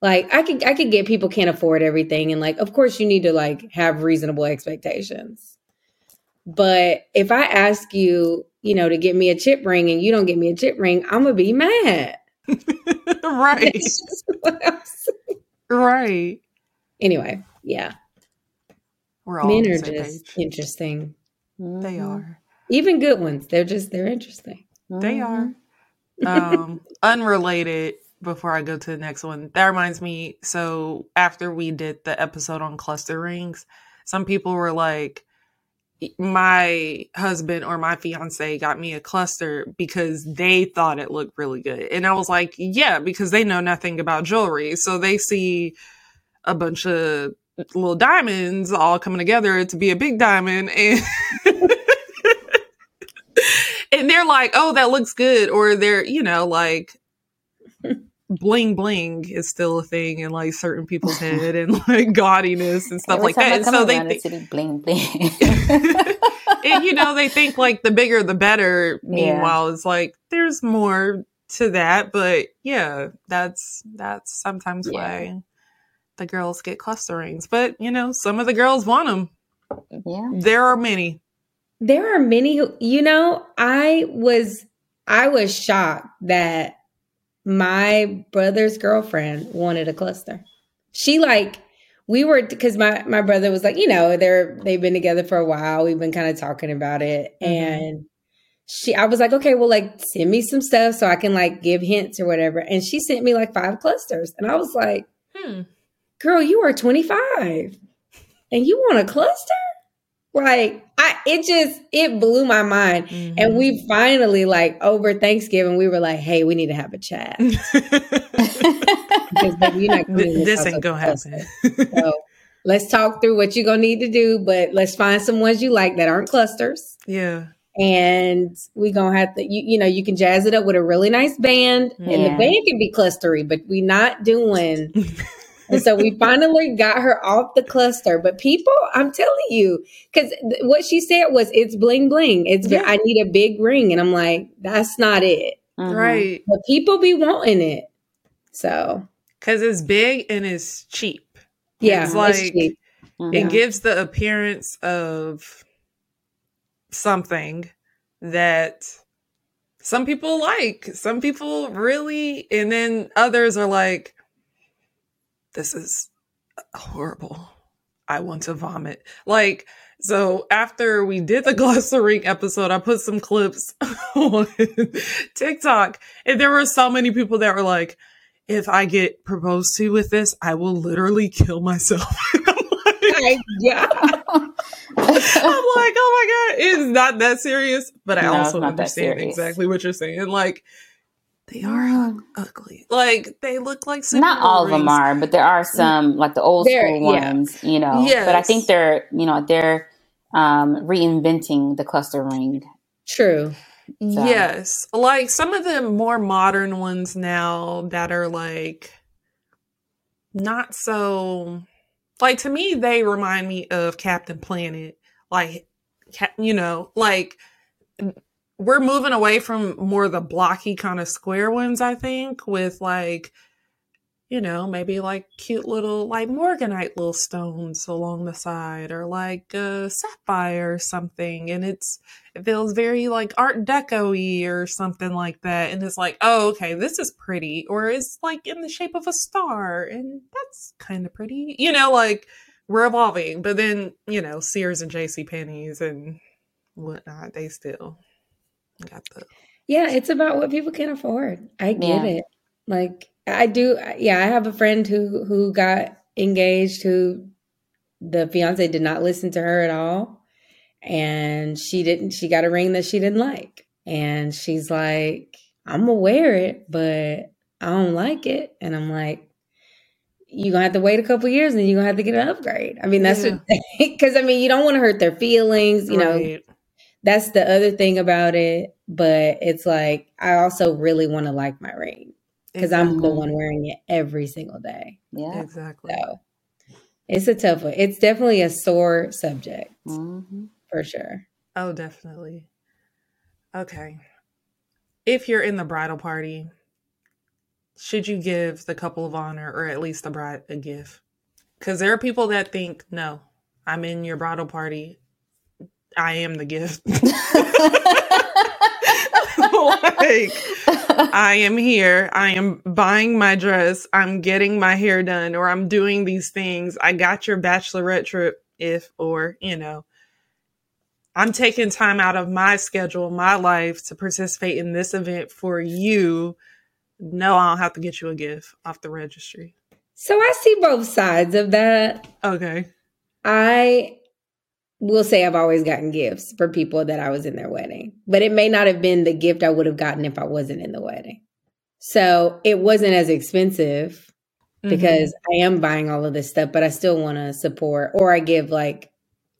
like I could I could get people can't afford everything and like of course you need to like have reasonable expectations. But if I ask you, you know, to get me a chip ring and you don't get me a chip ring, I'm gonna be mad. (laughs) right. (laughs) That's just what I'm saying. Right. anyway, yeah. We're all Men are just page. interesting. They Mhm. are. Even good ones. They're just they're interesting. They Mhm. are. Um, unrelated. Before I go to the next one, that reminds me. So after we did the episode on cluster rings, some people were like, "My husband or my fiance got me a cluster because they thought it looked really good," and I was like, "Yeah, because they know nothing about jewelry, so they see a bunch of little diamonds all coming together to be a big diamond and." (laughs) and they're like, "Oh, that looks good," or they're, you know, like bling bling is still a thing in like certain people's (laughs) head, and like gaudiness and stuff like that. And so they, the think, bling bling. (laughs) and you know, they think like the bigger the better. Yeah. Meanwhile, it's like there's more to that, but yeah, that's that's sometimes Yeah. why the girls get cluster rings. But you know, some of the girls want them. yeah. There are many. There are many who, you know, I was I was shocked that my brother's girlfriend wanted a cluster. She like we were because my my brother was like, you know, they're they've been together for a while. We've been kind of talking about it, Mhm. and she I was like, okay, well, like send me some stuff so I can like give hints or whatever. And she sent me like five clusters, and I was like, Hmm. girl, you are 25 and you want a cluster? Like, I it just it blew my mind. And Mhm. we finally, like over Thanksgiving, we were like, hey, we need to have a chat. (laughs) Because baby, you're not coming this ain't gonna happen. So let's talk through what you're gonna need to do, but let's find some ones you like that aren't clusters. yeah. And we gonna have to you, you know, you can jazz it up with a really nice band. And the band can be clustery, but we not doing (laughs) and so we (laughs) finally got her off the cluster. But people, I'm telling you, because th- what she said was, "It's bling bling. It's Yeah. I need a big ring," and I'm like, "That's not it." Mhm. Right. But people be wanting it. So Because it's big and it's cheap. yeah, It's it's like- cheap. Mhm. It gives the appearance of something that some people like. Some people really, and then others are like, this is horrible. I want to vomit. Like, so after we did the (laughs) Glossary episode, I put some clips (laughs) on TikTok, and there were so many people that were like, if I get proposed to with this, I will literally kill myself. (laughs) I'm like, yeah. I'm like, oh my god, it's not that serious, but I No, also understand exactly what you're saying. Like, they are ugly. Like, they look like some. Not all of them are, but there are some like the old There- school yeah. ones, you know. But I think they're, you know, they're um, reinventing the cluster ring. True. So- Yes. Like some of the more modern ones now that are like not so like to me they remind me of Captain Planet. Like you know, like we're moving away from more the blocky kind of square ones I think with like you know, maybe like cute little like morganite little stones along the side or like a sapphire or something. And it's it feels very like art deco-y or something like that. And it's like oh okay this is pretty. Or it's like in the shape of a star. And that's kind of pretty. You know like we're evolving. But then you know sears and jc penney's and whatnot they still got the Yeah, it's about what people can afford. I get Yeah. it. Like I do yeah, I have a friend who who got engaged who the fiance did not listen to her at all and she didn't she got a ring that she didn't like. And she's like, "I'm gonna wear it, but I don't like it." And I'm like, you're gonna have to wait a couple years and then you're gonna have to get an upgrade. I mean, that's Yeah. because (laughs) I mean, you don't want to hurt their feelings, you know, Right. That's the other thing about it. But it's like I also really want to like my ring because I'm the one wearing it every single day. Yeah. exactly So it's a tough one. It's definitely a sore subject hmm for sure. Oh, definitely. Okay. If you're in the bridal party, should you give the couple of honor or at least the bride a gift? Because there are people that think, no, I'm in your bridal party. I am the gift. (laughs) (laughs) like, I am here. I am buying my dress. I'm getting my hair done, or I'm doing these things. I got your bachelorette trip, if, or, you know, I'm taking time out of my schedule, my life to participate in this event for you. No, I don't have to get you a gift off the registry. So I see both sides of that. Okay. I will say I've always gotten gifts for people that I was in their wedding, but it may not have been the gift I would have gotten if I wasn't in the wedding. So it wasn't as expensive Mm-hmm. because I am buying all of this stuff, but I still want to support or I give like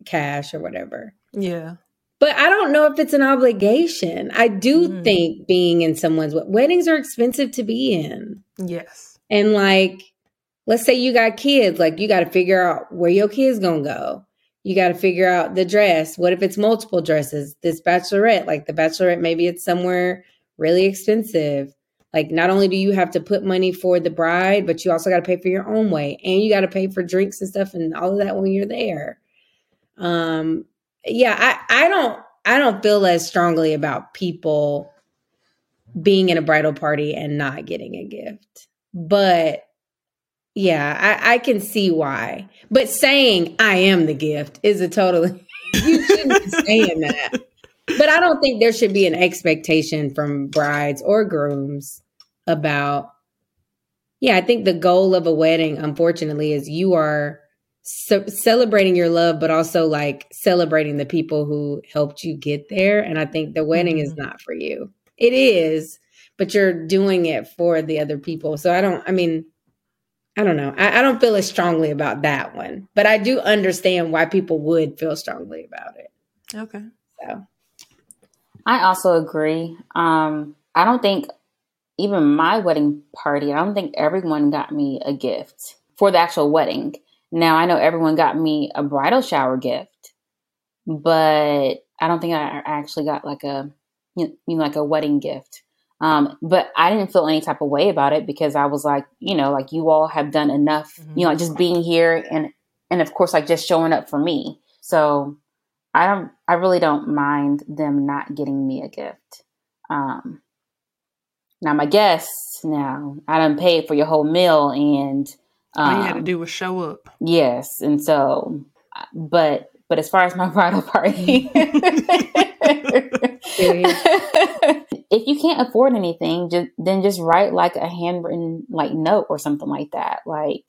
cash or whatever. Yeah. But I don't know if it's an obligation. I do Mm. think being in someone's wed- weddings are expensive to be in. Yes. And like, let's say you got kids, like you got to figure out where your kids gonna go. You got to figure out the dress. What if it's multiple dresses? This bachelorette, like the bachelorette, maybe it's somewhere really expensive. Like, not only do you have to put money for the bride, but you also got to pay for your own way, and you got to pay for drinks and stuff and all of that when you're there. Um, yeah, I, I don't, I don't feel as strongly about people being in a bridal party and not getting a gift. But yeah, I, I can see why. But saying I am the gift is a totally (laughs) you shouldn't be saying that. But I don't think there should be an expectation from brides or grooms about yeah, I think the goal of a wedding, unfortunately, is you are ce- celebrating your love, but also like celebrating the people who helped you get there. And I think the wedding is mm-hmm. not for you. It is, but you're doing it for the other people. So I don't, I mean, I don't know. I, I don't feel as strongly about that one, but I do understand why people would feel strongly about it. Okay. So I also agree. Um, I don't think even my wedding party, I don't think everyone got me a gift for the actual wedding. Now I know everyone got me a bridal shower gift, but I don't think I actually got like a you know like a wedding gift. Um, but I didn't feel any type of way about it because I was like, you know, like you all have done enough, you know, like just being here and and of course like just showing up for me. So I don't I really don't mind them not getting me a gift. Um now my guests now I done paid for your whole meal and All you had to um, do was show up. yes and so but but as far as my (laughs) bridal party (laughs) if you can't afford anything just then just write like a handwritten like note or something like that like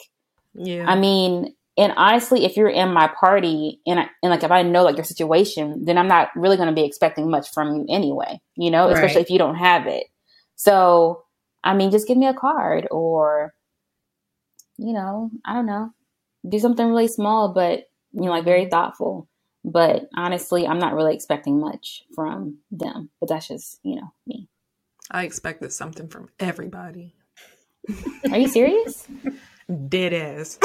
Yeah. I mean, and honestly, if you're in my party and I, and like if I know like your situation, then I'm not really going to be expecting much from you anyway. You know, especially if you don't have it. So, I mean, just give me a card or, you know, I don't know, do something really small, but you know, like very thoughtful. But honestly, I'm not really expecting much from them. But that's just, you know, me. I expected something from everybody. Are you serious? (laughs) Dead ass.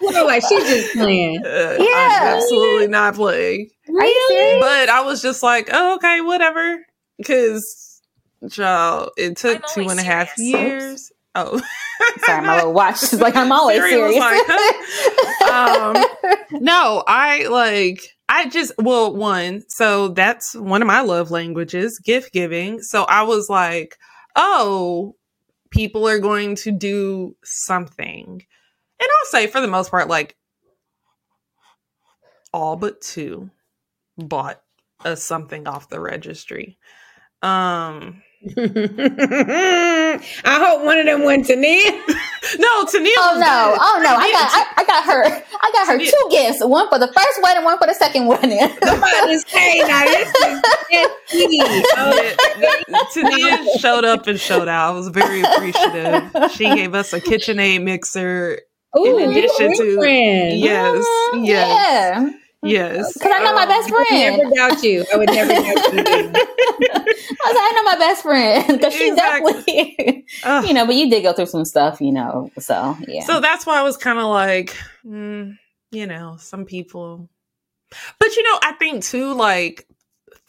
Well, like (laughs) she's just playing. Uh, Yeah. I'm absolutely not playing. Are you serious? But I was just like, oh, okay, whatever. Because, child, it took I'm two always and a half years. Oh, Sorry, my little watch is like, I'm (laughs) always Siri serious. like, Um, no, I like, I just, well, one, so that's one of my love languages, gift giving. So I was like, oh, people are going to do something. And I'll say, for the most part, like, all but two bought a something off the registry. Um, I hope one of them went to Nia. no, Tania. Oh no! good. Oh no! I got I, I got her I got her Tania- two gifts. One for the first wedding, one for the second wedding. (laughs) Somebody say now this is tea. Oh, Yeah, Tania showed up and showed out. I was very appreciative. She gave us a KitchenAid mixer. Ooh, In addition to- friends. Yes, Mhm, yes, Yeah, yes. because I know my Um, best I would friend. never doubt you. I would never doubt you. (laughs) I was like, I know my best friend (laughs) because she Exactly. definitely, Ugh. you know. But you did go through some stuff, you know. So yeah. So that's why I was kind of like, mm, you know, some people. But you know, I think too, like,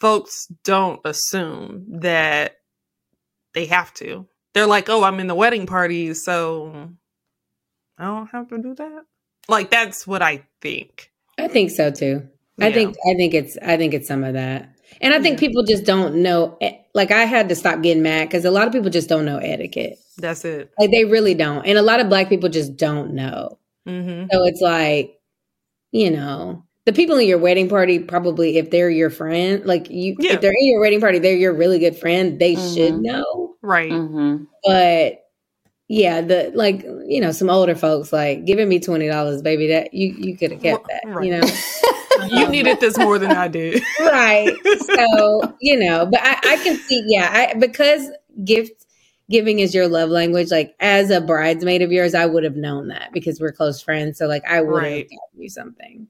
folks don't assume that they have to. They're like, oh, I'm in the wedding party, so I don't have to do that. Like, that's what I think. I think so too. I think I think it's I think it's some of that. And I think Yeah. people just don't know like I had to stop getting mad cuz a lot of people just don't know etiquette. that's it. Like they really don't. And a lot of black people just don't know. hmm So it's like, you know, the people in your wedding party probably if they're your friend, like you Yeah. if they're in your wedding party, they're your really good friend, they should Mhm. know. Right. hmm But yeah, the like, you know, some older folks like giving me twenty dollars, baby, that you you could have kept that, Right. you know. (laughs) You needed this more than I did. (laughs) right. So, you know, but I, I can see, yeah, I because gift giving is your love language, like as a bridesmaid of yours, I would have known that because we're close friends. So like I would have Right. gotten you something.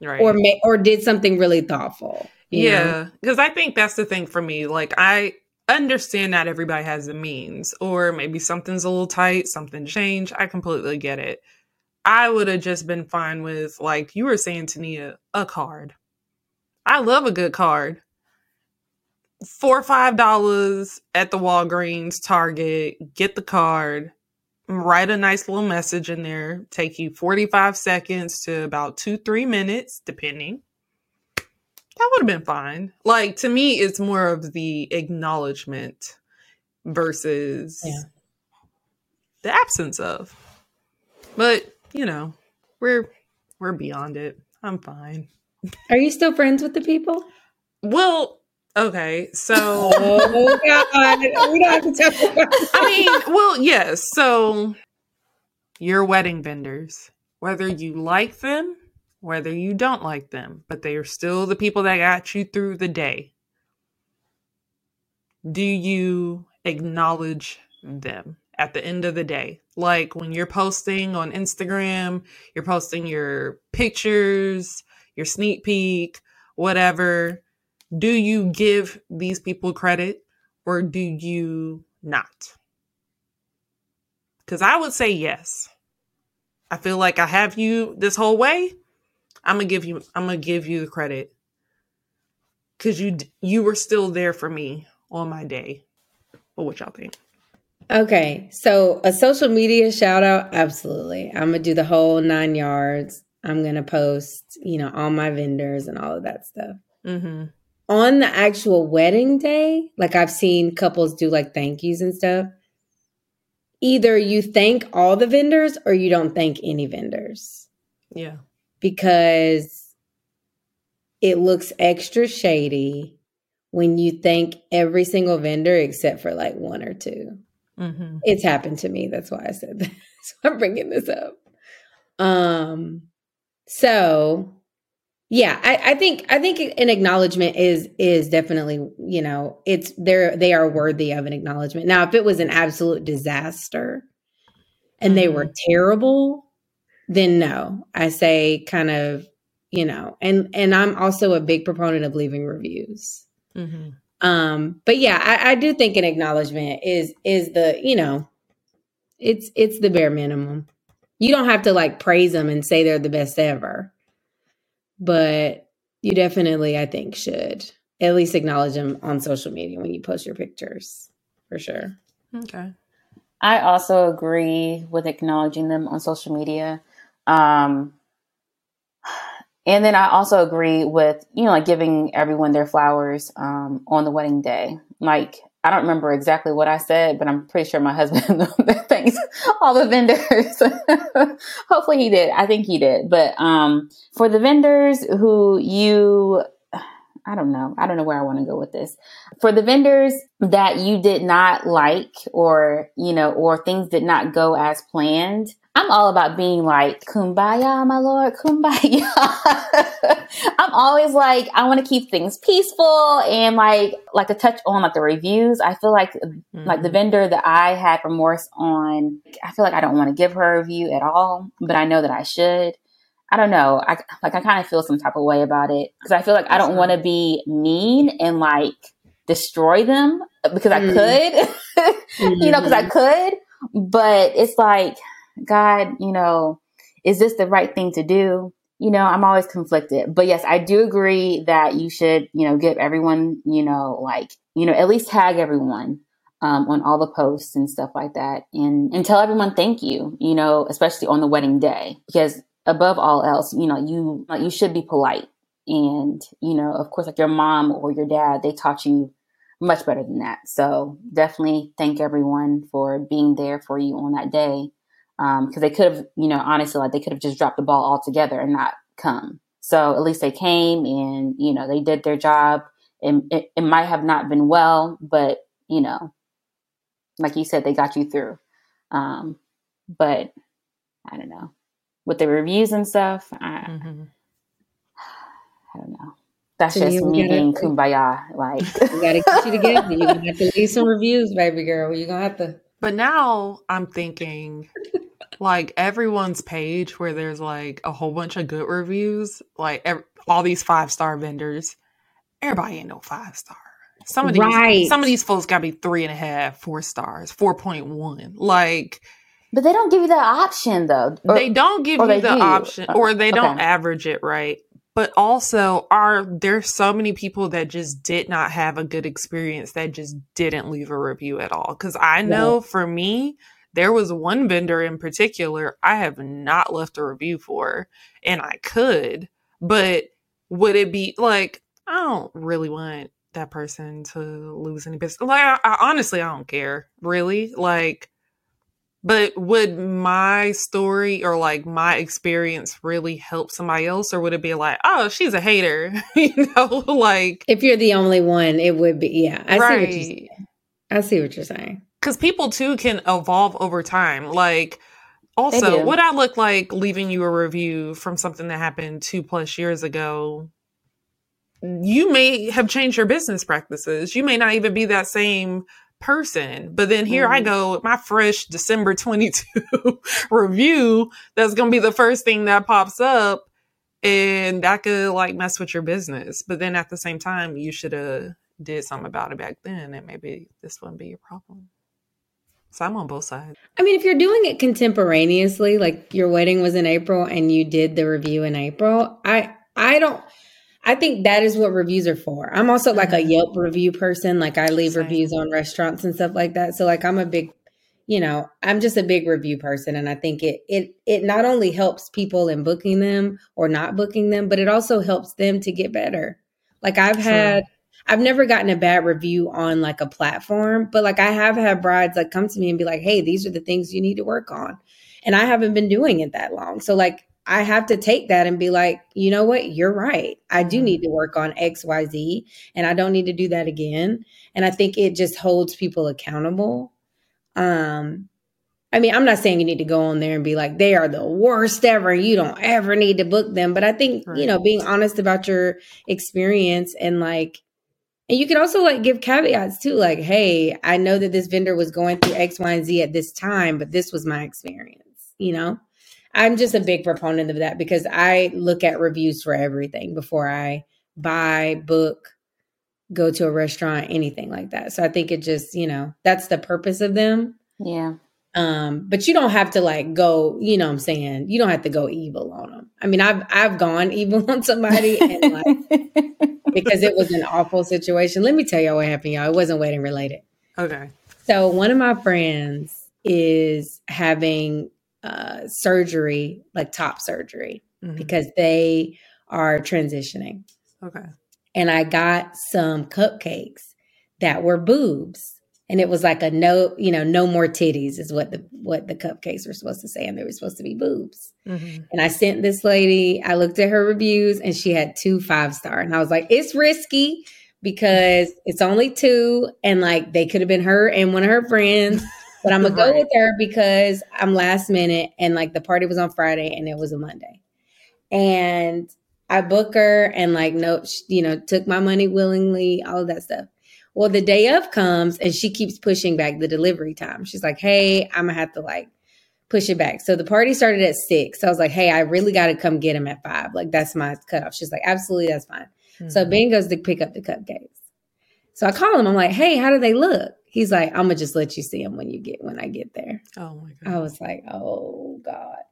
Right. Or ma- or did something really thoughtful. Yeah, because I think that's the thing for me. Like, I understand not everybody has the means, or maybe something's a little tight, something changed. I completely get it. I would have just been fine with, like you were saying, Tania, a card. I love a good card. Four or five dollars at the Walgreens, Target, get the card, write a nice little message in there, take you 45 seconds to about two, three minutes, depending that would have been fine. Like to me, it's more of the acknowledgement versus Yeah. the absence of. But you know, we're we're beyond it. I'm fine. Are you still friends with the people? Well, okay, so Oh (laughs) God. we don't have to about (laughs) I mean, well, yes. So your wedding vendors, whether you like them, whether you don't like them, but they are still the people that got you through the day. Do you acknowledge them at the end of the day? Like when you're posting on Instagram, you're posting your pictures, your sneak peek, whatever. Do you give these people credit or do you not? Because I would say yes. I feel like I have you this whole way. I'm gonna give you. I'm gonna give you the credit because you you were still there for me on my day. Well, what y'all think? Okay, so a social media shout out, absolutely. I'm gonna do the whole nine yards. I'm gonna post, you know, all my vendors and all of that stuff. Mm-hmm. On the actual wedding day, like I've seen couples do like thank yous and stuff. Either you thank all the vendors or you don't thank any vendors Yeah. Because it looks extra shady when you thank every single vendor except for like one or two. Mm-hmm. It's happened to me. That's why I said that. (laughs) so I'm bringing this up. Um, so yeah, I, I think I think an acknowledgement is is definitely you know it's they're they are worthy of an acknowledgement. Now, if it was an absolute disaster and they were terrible, then no. I say kind of, you know, and and I'm also a big proponent of leaving reviews. Mm-hmm. Um, but yeah, I, I do think an acknowledgement is is the, you know, it's it's the bare minimum. You don't have to like praise them and say they're the best ever. But you definitely, I think, should at least acknowledge them on social media when you post your pictures. For sure. Okay. I also agree with acknowledging them on social media. Um, and then I also agree with, you know, like giving everyone their flowers um, on the wedding day. Like, I don't remember exactly what I said, but I'm pretty sure my husband (laughs) thanks (laughs) all the vendors. (laughs) Hopefully he did. I think he did. But um, for the vendors who you I don't know. I don't know where I want to go with this. For the vendors that you did not like or, you know, or things did not go as planned, I'm all about being like, kumbaya, my lord, kumbaya. (laughs) I'm always like, I want to keep things peaceful and like, like to touch on like the reviews. I feel like, mm-hmm. like the mm-hmm. vendor that I had remorse on, I feel like I don't want to give her a review at all, but I know that I should. I don't know. I like, I kind of feel some type of way about it because I feel like I don't want to be mean and like destroy them because I mm. could, mm-hmm. (laughs) you know, because I mm-hmm. could, but it's like, God, you know, is this the right thing to do? You know, I'm always conflicted. But yes, I do agree that you should, you know, give everyone, you know, like, you know, at least tag everyone um, on all the posts and stuff like that and, and tell everyone thank you, you know, especially on the wedding day. Because above all else, you know, you like you should be polite. And, you know, of course, like your mom or your dad, they taught you much better than that. So definitely thank everyone for being there for you on that day because um, they could have, you know, honestly, like they could have just dropped the ball altogether and not come. So at least they came and, you know, they did their job. And it, it might have not been well, but, you know, like you said, they got you through. Um, but I don't know. With the reviews and stuff, I, mm-hmm. I don't know. That's so just me being (laughs) kumbaya. Like, you got to get you together. You're going to have to leave some reviews, baby girl. You're going to have to. But now I'm thinking like everyone's page where there's like a whole bunch of good reviews, like every, all these five star vendors. Everybody ain't no five star. Some of these, right. some of these folks got to be three and a half, four stars, four point one. Like, but they don't give you that option though. Or, they don't give you the do. option, uh, or they don't okay. average it right. But also, are there so many people that just did not have a good experience that just didn't leave a review at all? Because I know yeah. for me, there was one vendor in particular I have not left a review for, and I could, but would it be like, I don't really want that person to lose any business. Like, I, I, honestly, I don't care, really. Like, but would my story or like my experience really help somebody else, or would it be like, oh, she's a hater? (laughs) you know, (laughs) like if you're the only one, it would be. Yeah, I right. see what you. I see what you're saying because people too can evolve over time. Like, also, would I look like leaving you a review from something that happened two plus years ago? You may have changed your business practices. You may not even be that same person. But then here mm. I go with my fresh December 22 (laughs) review. That's going to be the first thing that pops up. And that could like mess with your business. But then at the same time, you should have did something about it back then. And maybe this wouldn't be your problem. So I'm on both sides. I mean, if you're doing it contemporaneously, like your wedding was in April and you did the review in April, I I don't I think that is what reviews are for. I'm also like a mm-hmm. Yelp review person. Like I leave Same. reviews on restaurants and stuff like that. So like I'm a big you know, I'm just a big review person and I think it it it not only helps people in booking them or not booking them, but it also helps them to get better. Like I've had I've never gotten a bad review on like a platform, but like I have had brides like come to me and be like, "Hey, these are the things you need to work on." And I haven't been doing it that long. So like I have to take that and be like, "You know what? You're right. I do mm-hmm. need to work on XYZ and I don't need to do that again." And I think it just holds people accountable. Um I mean, I'm not saying you need to go on there and be like, they are the worst ever. You don't ever need to book them. But I think, right. you know, being honest about your experience and like and you can also like give caveats too, like, hey, I know that this vendor was going through X, Y, and Z at this time, but this was my experience, you know? I'm just a big proponent of that because I look at reviews for everything before I buy, book, go to a restaurant, anything like that. So I think it just, you know, that's the purpose of them. Yeah. Um, but you don't have to like go, you know what I'm saying? You don't have to go evil on them. I mean, I've I've gone (laughs) evil on somebody and like (laughs) because it was an awful situation. Let me tell y'all what happened, y'all. It wasn't wedding related. Okay. So one of my friends is having uh, surgery, like top surgery, Mhm. because they are transitioning. Okay. And I got some cupcakes that were boobs. And it was like a no, you know, no more titties is what the what the cupcakes were supposed to say, and they were supposed to be boobs. Mhm. And I sent this lady, I looked at her reviews and she had two five star. And I was like, it's risky because (laughs) it's only two and like they could have been her and one of her friends. But I'm gonna go with her because I'm last minute and like the party was on Friday and it was a Monday. And I book her and like no, you know, took my money willingly, all of that stuff. Well, the day of comes and she keeps pushing back the delivery time. She's like, "Hey, I'm gonna have to like push it back." So the party started at six. So I was like, "Hey, I really got to come get him at five. Like that's my cutoff." She's like, "Absolutely, that's fine." So Mhm. Ben goes to pick up the cupcakes. So I call him. I'm like, "Hey, how do they look?" He's like, "I'm gonna just let you see them when you get when I get there." Oh my god! I was like, "Oh God!"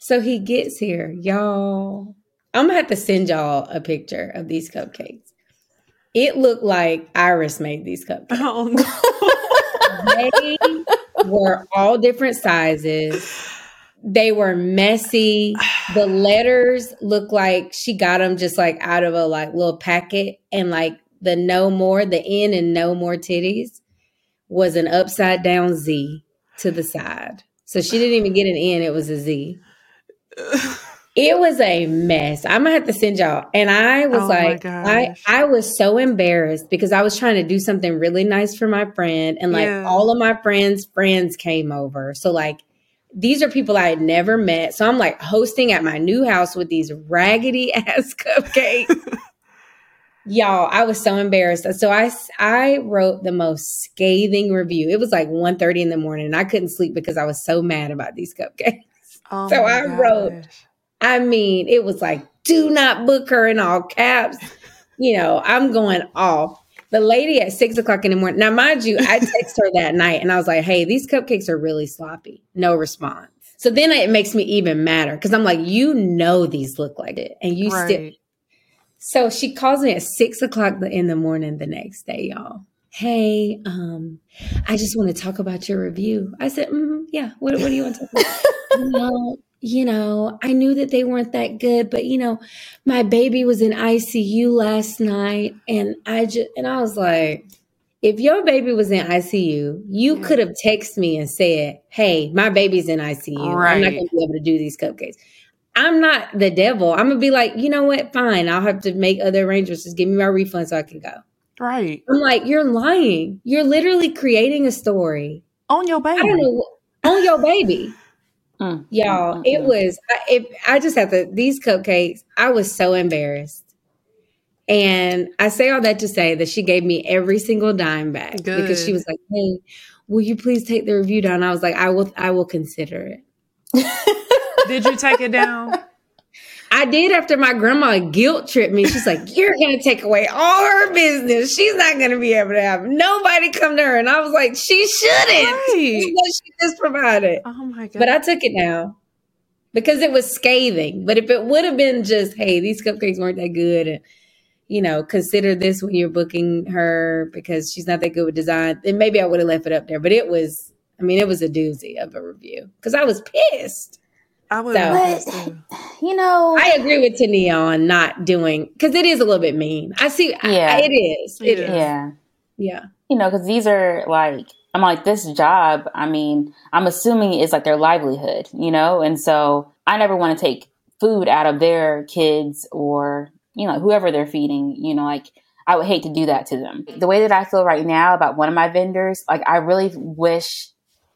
So he gets here, y'all. I'm gonna have to send y'all a picture of these cupcakes. It looked like Iris made these cupcakes. (laughs) Oh no. (laughs) They were all different sizes. They were messy. The letters looked like she got them just like out of a like little packet, and like the no more, the N and no more titties was an upside down Z to the side. So she didn't even get an N; it was a Z. (laughs) It was a mess. I'm gonna have to send y'all. And I was Oh like, I. I was so embarrassed because I was trying to do something really nice for my friend, and like Yeah. all of my friends' friends came over. So like these are people I had never met. So I'm like hosting at my new house with these raggedy (laughs) ass cupcakes. (laughs) Y'all, I was so embarrassed. So I I wrote the most scathing review. It was like 1:30 in the morning, and I couldn't sleep because I was so mad about these cupcakes. Oh So I wrote- gosh. I mean, it was like, do not book her in all caps. You know, I'm going off. The lady at six o'clock in the morning. Now, mind you, I (laughs) text her that night and I was like, hey, these cupcakes are really sloppy. No response. So then it makes me even madder because I'm like, you know, these look like it. And you still. So she calls me at six o'clock in the morning the next day, y'all. Hey, um, I just want to talk about your review. I said, mm, yeah, what, what do you want to talk about? (laughs) you know, I knew that they weren't that good, but you know, my baby was in ICU last night, and I just and I was like, if your baby was in ICU, you could have texted me and said, "Hey, my baby's in ICU. I'm not going to be able to do these cupcakes." I'm not the devil. I'm gonna be like, you know what? Fine, I'll have to make other arrangements. Just give me my refund so I can go. Right. I'm like, you're lying. You're literally creating a story. On your baby. I don't know on your baby Mm, y'all mm, it mm. was I, it, I just have to these cupcakes i was so embarrassed and i say all that to say that she gave me every single dime back because she was like hey will you please take the review down i was like i will i will consider it Did you take it down? (laughs) i did after my grandma guilt tripped me she's like you're gonna take away all her business she's not gonna be able to have nobody come to her and i was like she shouldn't (laughs) Right. she just provided Oh my god. But I took it now because it was scathing. But if it would have been just, hey, these cupcakes weren't that good, and you know, consider this when you're booking her because she's not that good with design, then maybe I would have left it up there. But it was, I mean, it was a doozy of a review because I was pissed. I would So- But- (sighs) You know, I agree with Tania on not doing because it is a little bit mean. I see, I- Yeah. it is, it Yeah. is, yeah. yeah. you know, because these are like, I'm like, this job, I mean, I'm assuming is like their livelihood, you know? And so I never want to take food out of their kids or, you know, whoever they're feeding, you know, like, I would hate to do that to them. The way that I feel right now about one of my vendors, like, I really wish,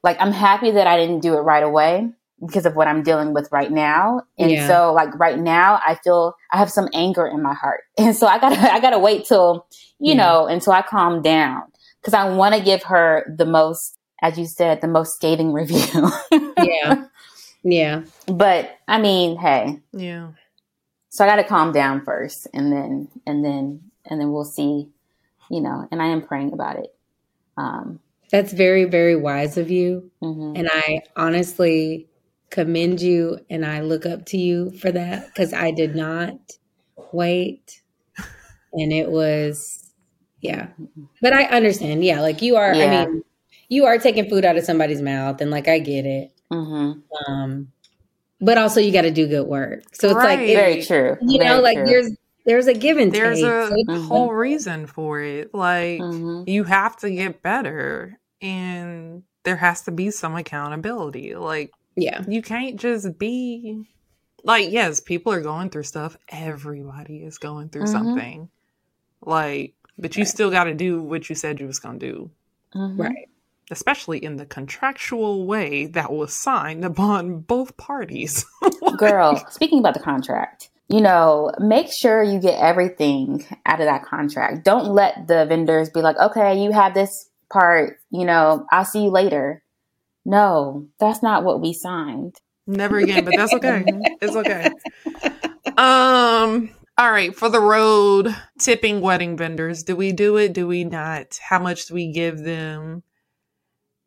like, I'm happy that I didn't do it right away because of what I'm dealing with right now. And Yeah. so, like, right now, I feel I have some anger in my heart. (laughs) And so I gotta, I gotta wait till, you Yeah. know, until I calm down because I want to give her the most, as you said, the most scathing (laughs) review. Yeah. Yeah. But I mean, hey, Yeah. so I got to calm down first, and then and then and then we'll see, you know. And I am praying about it. Um, That's very, very wise of you. mhm. And I honestly commend you and I look up to you for that because I did not wait. And it was, yeah. But I understand. Yeah. Like you are, Yeah. I mean, you are taking food out of somebody's mouth and like I get it. Mhm. Um, but also you got to do good work. So it's Right. like, it- Very true. you Very know, like true. there's, there's a give and There's take. a So it's- Mhm. whole reason for it. Like, Mhm. you have to get better and there has to be some accountability. Like, yeah. you can't just be like, yes, people are going through stuff. Everybody is going through Mhm. something. Like, but you Right. still got to do what you said you was going to do. Mhm. Right. especially in the contractual way that was signed upon both parties. (laughs) Girl, speaking about the contract, you know, make sure you get everything out of that contract. Don't let the vendors be like, okay, you have this part, you know, I'll see you later. No, that's not what we signed. Never again, but that's okay. (laughs) It's okay. Um, all right, for the road tipping wedding vendors, do we do it? Do we not? How much do we give them?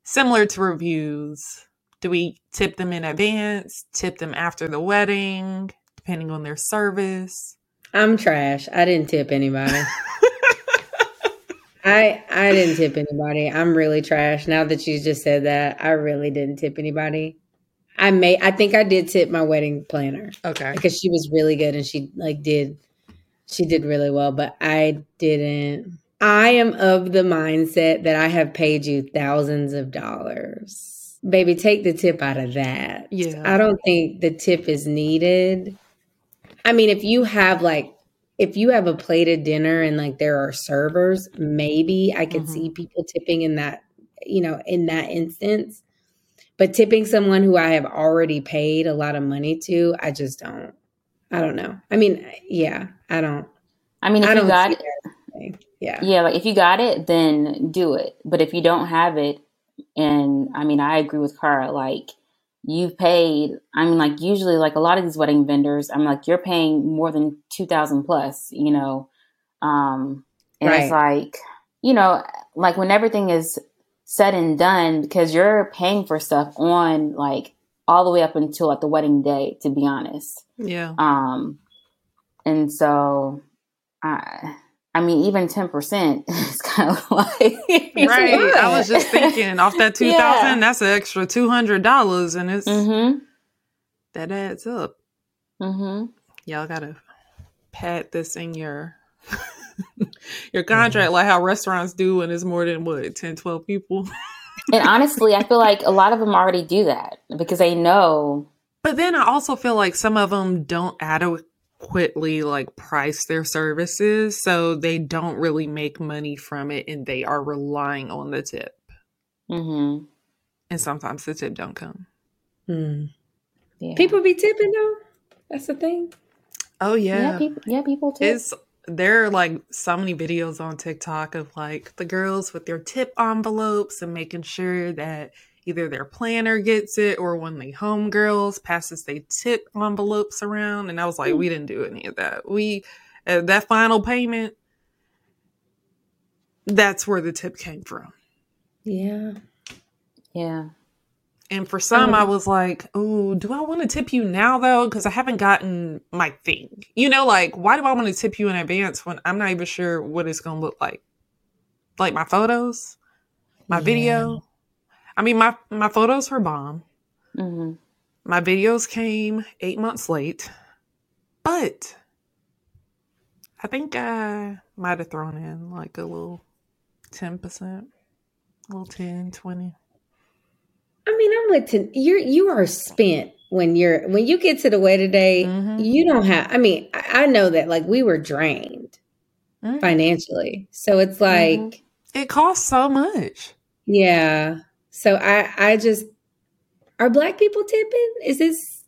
Similar to reviews, do we tip them in advance, tip them after the wedding, depending on their service? I'm trash. I didn't tip anybody. (laughs) I I didn't tip anybody. I'm really trash. Now that you just said that, I really didn't tip anybody. I may I think I did tip my wedding planner Okay. because she was really good and she like did she did really well, but I didn't. I am of the mindset that I have paid you thousands of dollars. Baby, take the tip out of that. Yeah. I don't think the tip is needed. I mean, if you have like if you have a plated dinner and like there are servers, maybe I could Mhm. see people tipping in that, you know, in that instance. But tipping someone who I have already paid a lot of money to, I just don't. I don't know. I mean, yeah, I don't. I mean, if I you got it. Yeah. yeah, like if you got it, then do it. But if you don't have it, and I mean, I agree with Cara, like you've paid, I mean, like usually, like a lot of these wedding vendors, I'm like, you're paying more than 2000 plus, you know? Um, and it's like, you know, like when everything is said and done, because you're paying for stuff on like all the way up until like the wedding day, to be honest. Yeah. Um, and so, I, I mean, even ten percent (laughs) is kind of like Right. I was just thinking off that 2000, (laughs) Yeah. that's an extra $200 and it's Mm-hmm. that adds up. Mm-hmm. Y'all got to pad this in your (laughs) your contract like how restaurants do when it's more than what 10 12 people. And honestly, I feel like a lot of them already do that because they know. But then I also feel like some of them don't adequately like price their services, so they don't really make money from it, and they are relying on the tip. Mm-hmm. And sometimes the tip don't come. Hmm. Yeah. People be tipping though. That's the thing. Oh yeah, yeah, people, yeah, people too. it's there are like so many videos on TikTok of like the girls with their tip envelopes and making sure that either their planner gets it or when the homegirls passes they tip envelopes around. And I was like, we didn't do any of that. We uh, that final payment, that's where the tip came from. Yeah. yeah. And for some, Um, I was like, oh, do I want to tip you now though? Because I haven't gotten my thing. You know, like, why do I want to tip you in advance when I'm not even sure what it's going to look like? Like my photos, my Yeah. video. I mean, my, my photos were bomb. Mm-hmm. My videos came eight months late. But I think I might have thrown in like a little 10%, a little 10, 20. I mean, I'm with ten, you're you are spent when you're when you get to the wedding day. Mhm. You don't have. I mean, I, I know that like we were drained Mhm. financially, so it's like Mhm. It costs so much. yeah. So I I just are black people tipping? Is this?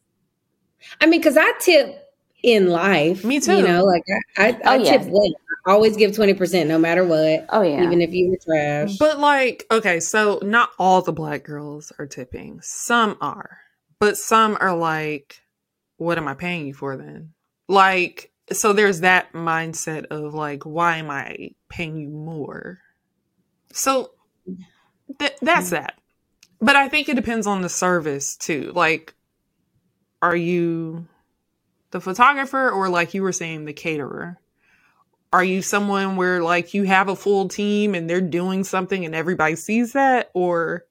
I mean, because I tip in life. Me too. You know, like I I, I Oh, yeah. tip well. I always give twenty percent no matter what, Oh yeah. even if you were trash. But like, okay, so not all the black girls are tipping. Some are. But some are like, what am I paying you for then? Like, so there's that mindset of like, why am I paying you more? So th- that's mm-hmm. that. But I think it depends on the service too. Like, are you the photographer or like you were saying, the caterer? Are you someone where like you have a full team and they're doing something and everybody sees that? Or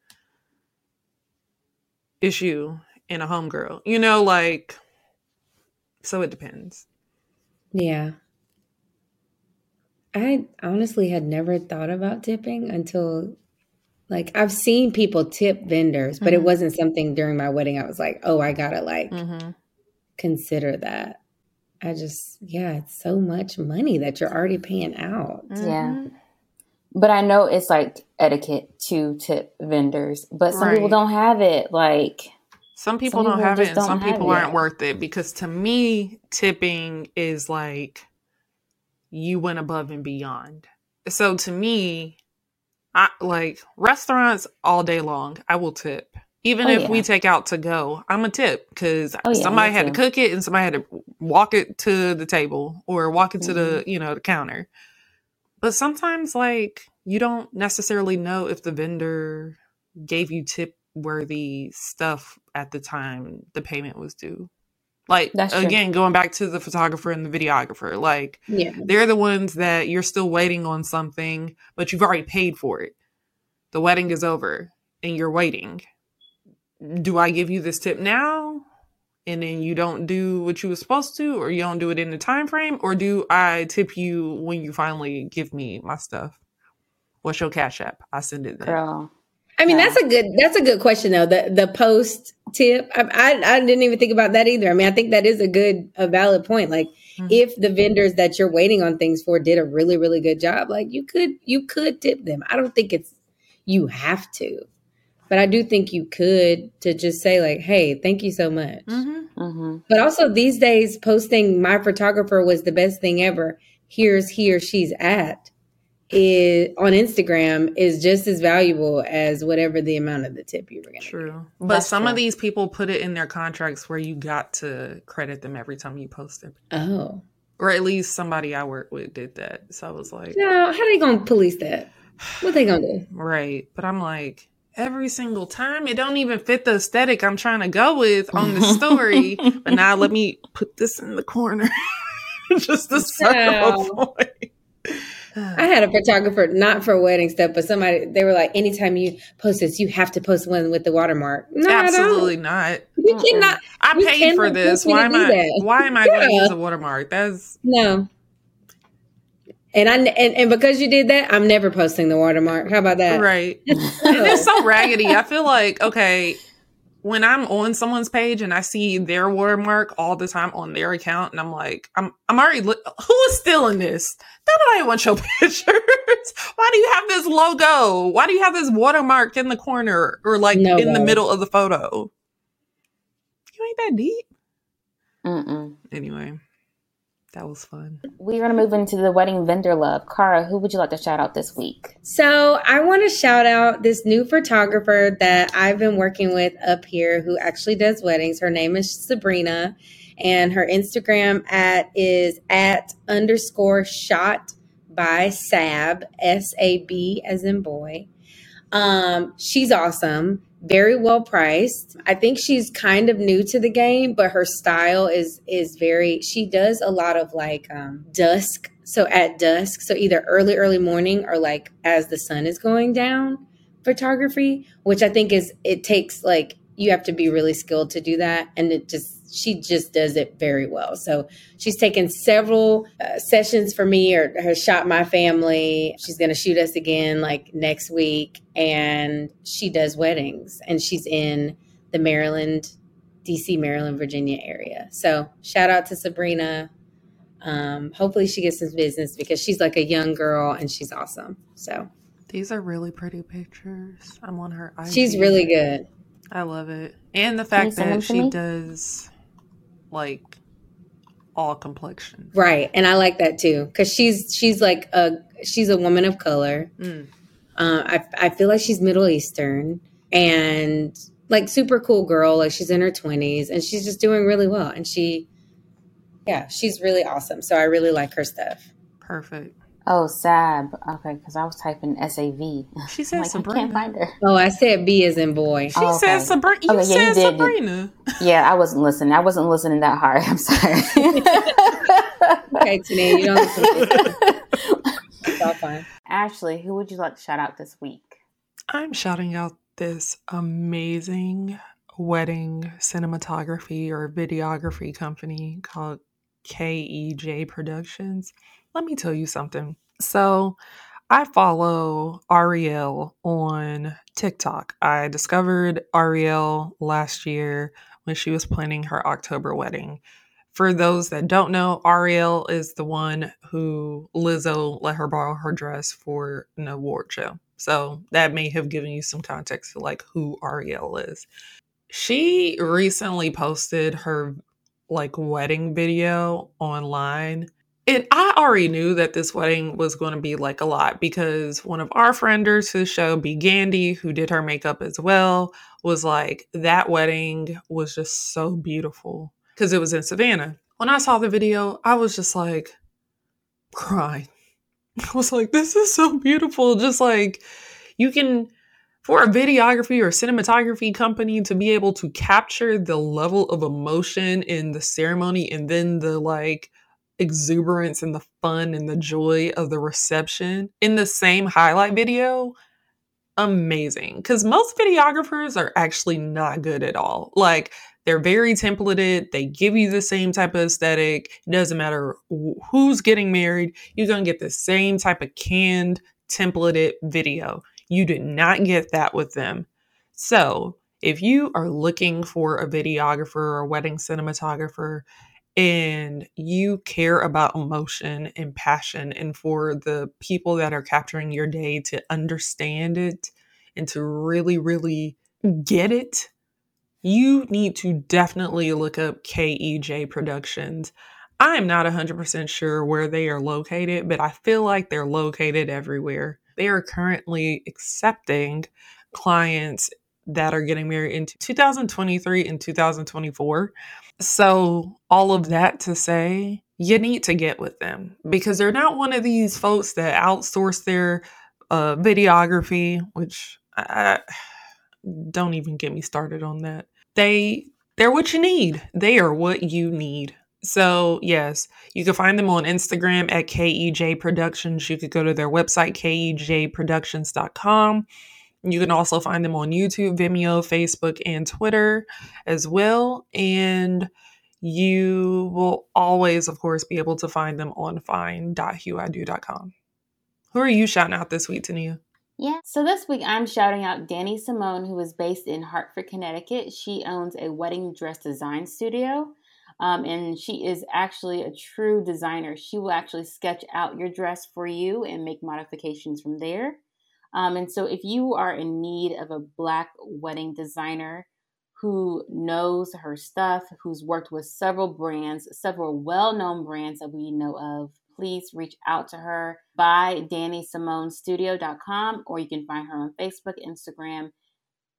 is you and a homegirl? You know, like, so it depends. Yeah. I honestly had never thought about tipping until like I've seen people tip vendors, but it Mhm. wasn't something during my wedding I was like, "Oh, I got to like Mm-hmm. consider that." I just yeah, it's so much money that you're already paying out. Yeah. But I know it's like etiquette to tip vendors, but some people don't have it. Like, Some people Some don't people have it just and don't some people it. aren't worth it because to me, tipping is like you went above and beyond. So to me, I like restaurants all day long. I will tip. Even Oh, if yeah. we take out to go, I'm a tip because Oh, yeah, somebody me had to cook it and somebody had to walk it to the table or walk it to the, Mm-hmm. you know, the counter. But sometimes like you don't necessarily know if the vendor gave you tip worthy stuff at the time the payment was due. Like again, going back to the photographer and the videographer, like Yeah. they're the ones that you're still waiting on something, but you've already paid for it. The wedding is over and you're waiting. Do I give you this tip now? And then you don't do what you were supposed to, or you don't do it in the time frame, or do I tip you when you finally give me my stuff? What's your cash app? I send it there. girl, I mean, Yeah. that's a good that's a good question though. The the post tip, I, I I didn't even think about that either. I mean, I think that is a good a valid point. Like, Mhm. if the vendors that you're waiting on things for did a really really good job, like you could you could tip them. I don't think it's you have to, but I do think you could to just say like, hey, thank you so much. Mhm. hmm But also these days, posting my photographer was the best thing ever. Here's he or she's at is on Instagram is just as valuable as whatever the amount of the tip you were going to. True. But That's some of these people put it in their contracts where you got to credit them every time you post it. Oh Or at least somebody I work with did that. So I was like, no, how are they gonna police that? What they gonna do? right. But I'm like, every single time it don't even fit the aesthetic I'm trying to go with on the story. (laughs) but now let me put this in the corner. (laughs) Just to serve No. I had a photographer, not for wedding stuff, but somebody they were like, anytime you post this, you have to post one with the watermark. No, Absolutely not. You cannot. I paid for this. Why am I that. why am I gonna use a watermark? That's No. And I and, and because you did that, I'm never posting the watermark. How about that? right. (laughs) And it's so raggedy. I feel like, okay, when I'm on someone's page and I see their watermark all the time on their account, and I'm like, I'm I'm already li- who is stealing this? Nobody wants your (laughs) pictures. Why do you have this logo? Why do you have this watermark in the corner or like in the middle of the photo? You ain't that deep. Mm-mm. Anyway, that was fun. We're gonna move into the wedding vendor love. Cara, who would you like to shout out this week? So I want to shout out this new photographer that I've been working with up here who actually does weddings. Her name is Sabrina, and her Instagram at is at underscore shot by Sab S A B as in boy. Um, she's awesome, very well priced. I think she's kind of new to the game, but her style is is very. She does a lot of like um, dusk, so at dusk, so either early early morning or like as the sun is going down photography, which I think is it takes like you have to be really skilled to do that, and it just she just does it very well. So she's taken several uh, sessions for me or has shot my family. She's going to shoot us again like next week. And she does weddings and she's in the Maryland, DC, Maryland, Virginia area. So shout out to Sabrina. Um, hopefully she gets some business because she's like a young girl and she's awesome. So These are really pretty pictures. I'm on her. IG. she's really good. I love it. And the fact that to she me? does like all complexion. Right. And I like that too. Cause she's, she's like a, she's a woman of color. Mm. Uh, I, I feel like she's Middle Eastern and like super cool girl. Like she's in her 20s and she's just doing really well. And she, yeah, she's really awesome. So I really like her stuff. Perfect. Oh, Sab. Okay, because I was typing S A V. She (laughs) said like, Sabrina. I can't find her. Oh, I said B as in boy. She Oh, said. Sabrina. You Okay, yeah, said you did. Sabrina. (laughs) Yeah, I wasn't listening. I wasn't listening that hard. (laughs) I'm sorry. Okay, Tania, you don't listen to me. It's all fine. Ashley, who would you like to shout out this week? I'm shouting out this amazing wedding cinematography or videography company called KEJ Productions. Let me tell you something. So, I follow Ariel on TikTok. I discovered Ariel last year when she was planning her October wedding. For those that don't know, Ariel is the one who Lizzo let her borrow her dress for an award show. So that may have given you some context to like who Ariel is. She recently posted her like wedding video online. And I already knew that this wedding was going to be like a lot because one of our frienders the show, B. Gandy, who did her makeup as well, was like, that wedding was just so beautiful because it was in Savannah. When I saw the video, I was just like crying. (laughs) I was like, this is so beautiful. Just like you can, for a videography or cinematography company to be able to capture the level of emotion in the ceremony and then the like exuberance and the fun and the joy of the reception in the same highlight video amazing. Because most videographers are actually not good at all. Like they're very templated. They give you the same type of aesthetic. It doesn't matter wh- who's getting married you're to get the same type of canned templated video you did not get that with them so if you are looking for a videographer or wedding cinematographer and you care about emotion and passion and for the people that are capturing your day to understand it and to really really get it you need to definitely look up KEJ Productions. I'm not 100% sure where they are located, but I feel like they're located everywhere. They are currently accepting clients that are getting married in 2023 and 2024. So, all of that to say, you need to get with them because they're not one of these folks that outsource their uh, videography, which I don't even get me started on that. They they're what you need. They are what you need. So, yes, you can find them on Instagram at KEJ Productions. You could go to their website, kejproductions.com. You can also find them on YouTube, Vimeo, Facebook, and Twitter as well. And you will always, of course, be able to find them on find.huido.com. Who are you shouting out this week, Tania? Yeah. So this week I'm shouting out Danny Simone, who is based in Hartford, Connecticut. She owns a wedding dress design studio. Um, and she is actually a true designer. She will actually sketch out your dress for you and make modifications from there. Um, and so, if you are in need of a black wedding designer who knows her stuff, who's worked with several brands, several well known brands that we know of, please reach out to her by DannySimoneStudio.com or you can find her on Facebook, Instagram,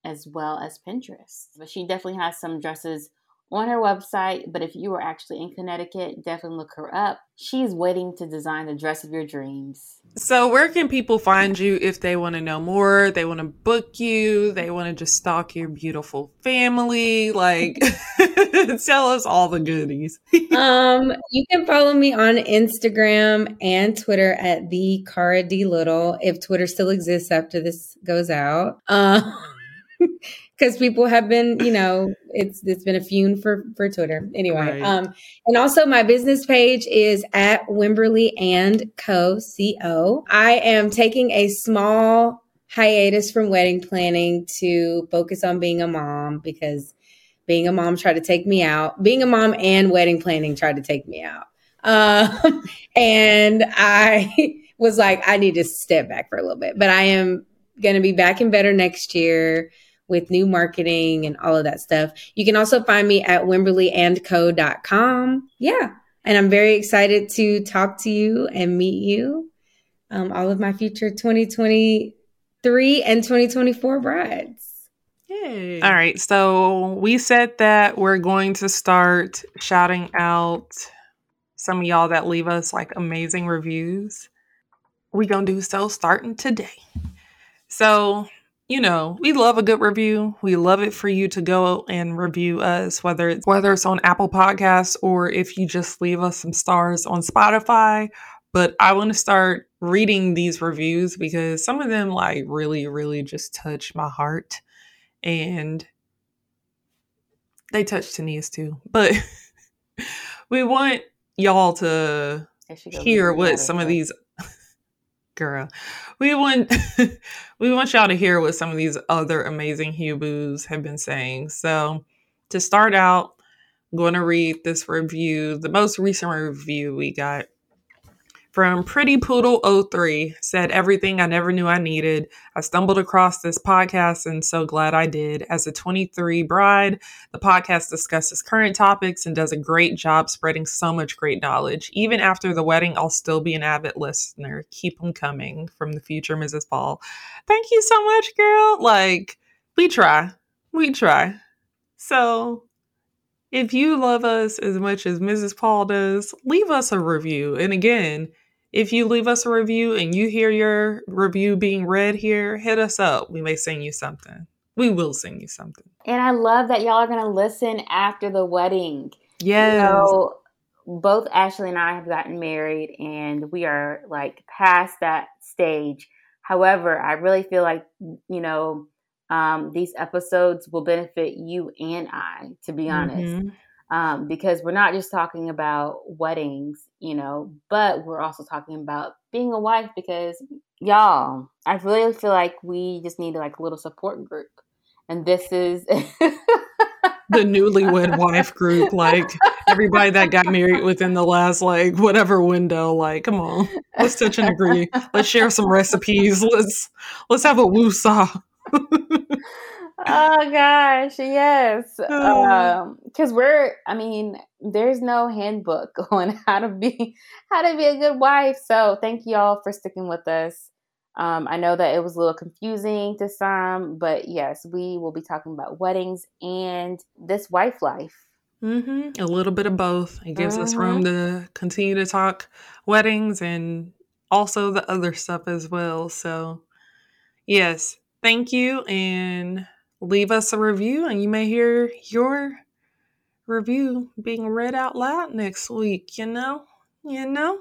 as well as Pinterest. But she definitely has some dresses on her website. But if you are actually in Connecticut, definitely look her up. She's waiting to design the dress of your dreams. So, where can people find you if they want to know more? They want to book you, they want to just stalk your beautiful family. Like, (laughs) tell us all the goodies. (laughs) um, you can follow me on Instagram and Twitter at the Cara D Little if Twitter still exists after this goes out. Uh, (laughs) because people have been, you know, it's it's been a fume for for Twitter anyway. Right. Um, and also my business page is at Wimberly and Co. Co. I am taking a small hiatus from wedding planning to focus on being a mom because being a mom tried to take me out. Being a mom and wedding planning tried to take me out. Um, (laughs) and I (laughs) was like, I need to step back for a little bit, but I am going to be back and better next year with new marketing and all of that stuff. You can also find me at wimberlyandco.com. Yeah. And I'm very excited to talk to you and meet you. Um, all of my future 2023 and 2024 brides. Yay. All right. So we said that we're going to start shouting out some of y'all that leave us like amazing reviews. We're going to do so starting today. So, you know, we love a good review. We love it for you to go and review us, whether it's whether it's on Apple Podcasts or if you just leave us some stars on Spotify. But I want to start reading these reviews because some of them like really, really just touch my heart and they touch Tania's too. But (laughs) we want y'all to hear what some of these girl. We want (laughs) we want y'all to hear what some of these other amazing Hubus have been saying. So to start out, I'm going to read this review, the most recent review we got from Pretty Poodle 03 said everything I never knew I needed. I stumbled across this podcast and so glad I did. As a 23 bride, the podcast discusses current topics and does a great job spreading so much great knowledge. Even after the wedding, I'll still be an avid listener. Keep them coming from the future Mrs. Paul. Thank you so much, girl. Like, we try. We try. So, if you love us as much as Mrs. Paul does, leave us a review. And again, if you leave us a review and you hear your review being read here, hit us up. We may sing you something. We will sing you something. And I love that y'all are going to listen after the wedding. Yes. You know, both Ashley and I have gotten married and we are like past that stage. However, I really feel like, you know, um, these episodes will benefit you and I, to be honest. Mm-hmm um, because we're not just talking about weddings, you know, but we're also talking about being a wife because y'all, I really feel like we just need like a little support group. And this is (laughs) the newlywed wife group, like everybody that got married within the last like whatever window. Like, come on, let's touch and agree. Let's share some recipes. Let's let's have a woo saw (laughs) oh gosh, yes. Because um, we're, I mean, there's no handbook (laughs) on how to be how to be a good wife. So thank you all for sticking with us. Um, I know that it was a little confusing to some, but yes, we will be talking about weddings and this wife life. Mm-hmm. A little bit of both. It gives mm-hmm. us room mm-hmm. to continue to talk weddings and also the other stuff as well. So, yes, thank you. And leave us a review and you may hear your review being read out loud next week, you know? You know?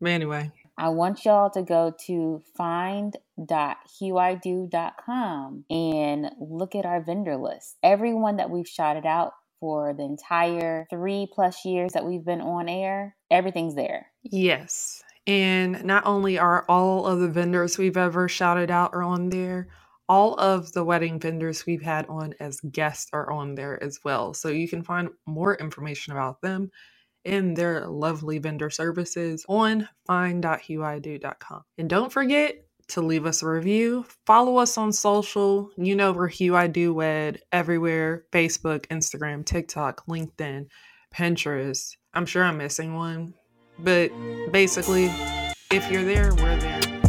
But anyway. I want y'all to go to find.huido.com and look at our vendor list. Everyone that we've shouted out for the entire three plus years that we've been on air, everything's there. Yes. And not only are all of the vendors we've ever shouted out are on there, all of the wedding vendors we've had on as guests are on there as well. So you can find more information about them and their lovely vendor services on find.huido.com. And don't forget to leave us a review. Follow us on social. You know we're Hue I Do Wed everywhere Facebook, Instagram, TikTok, LinkedIn, Pinterest. I'm sure I'm missing one. But basically, if you're there, we're there.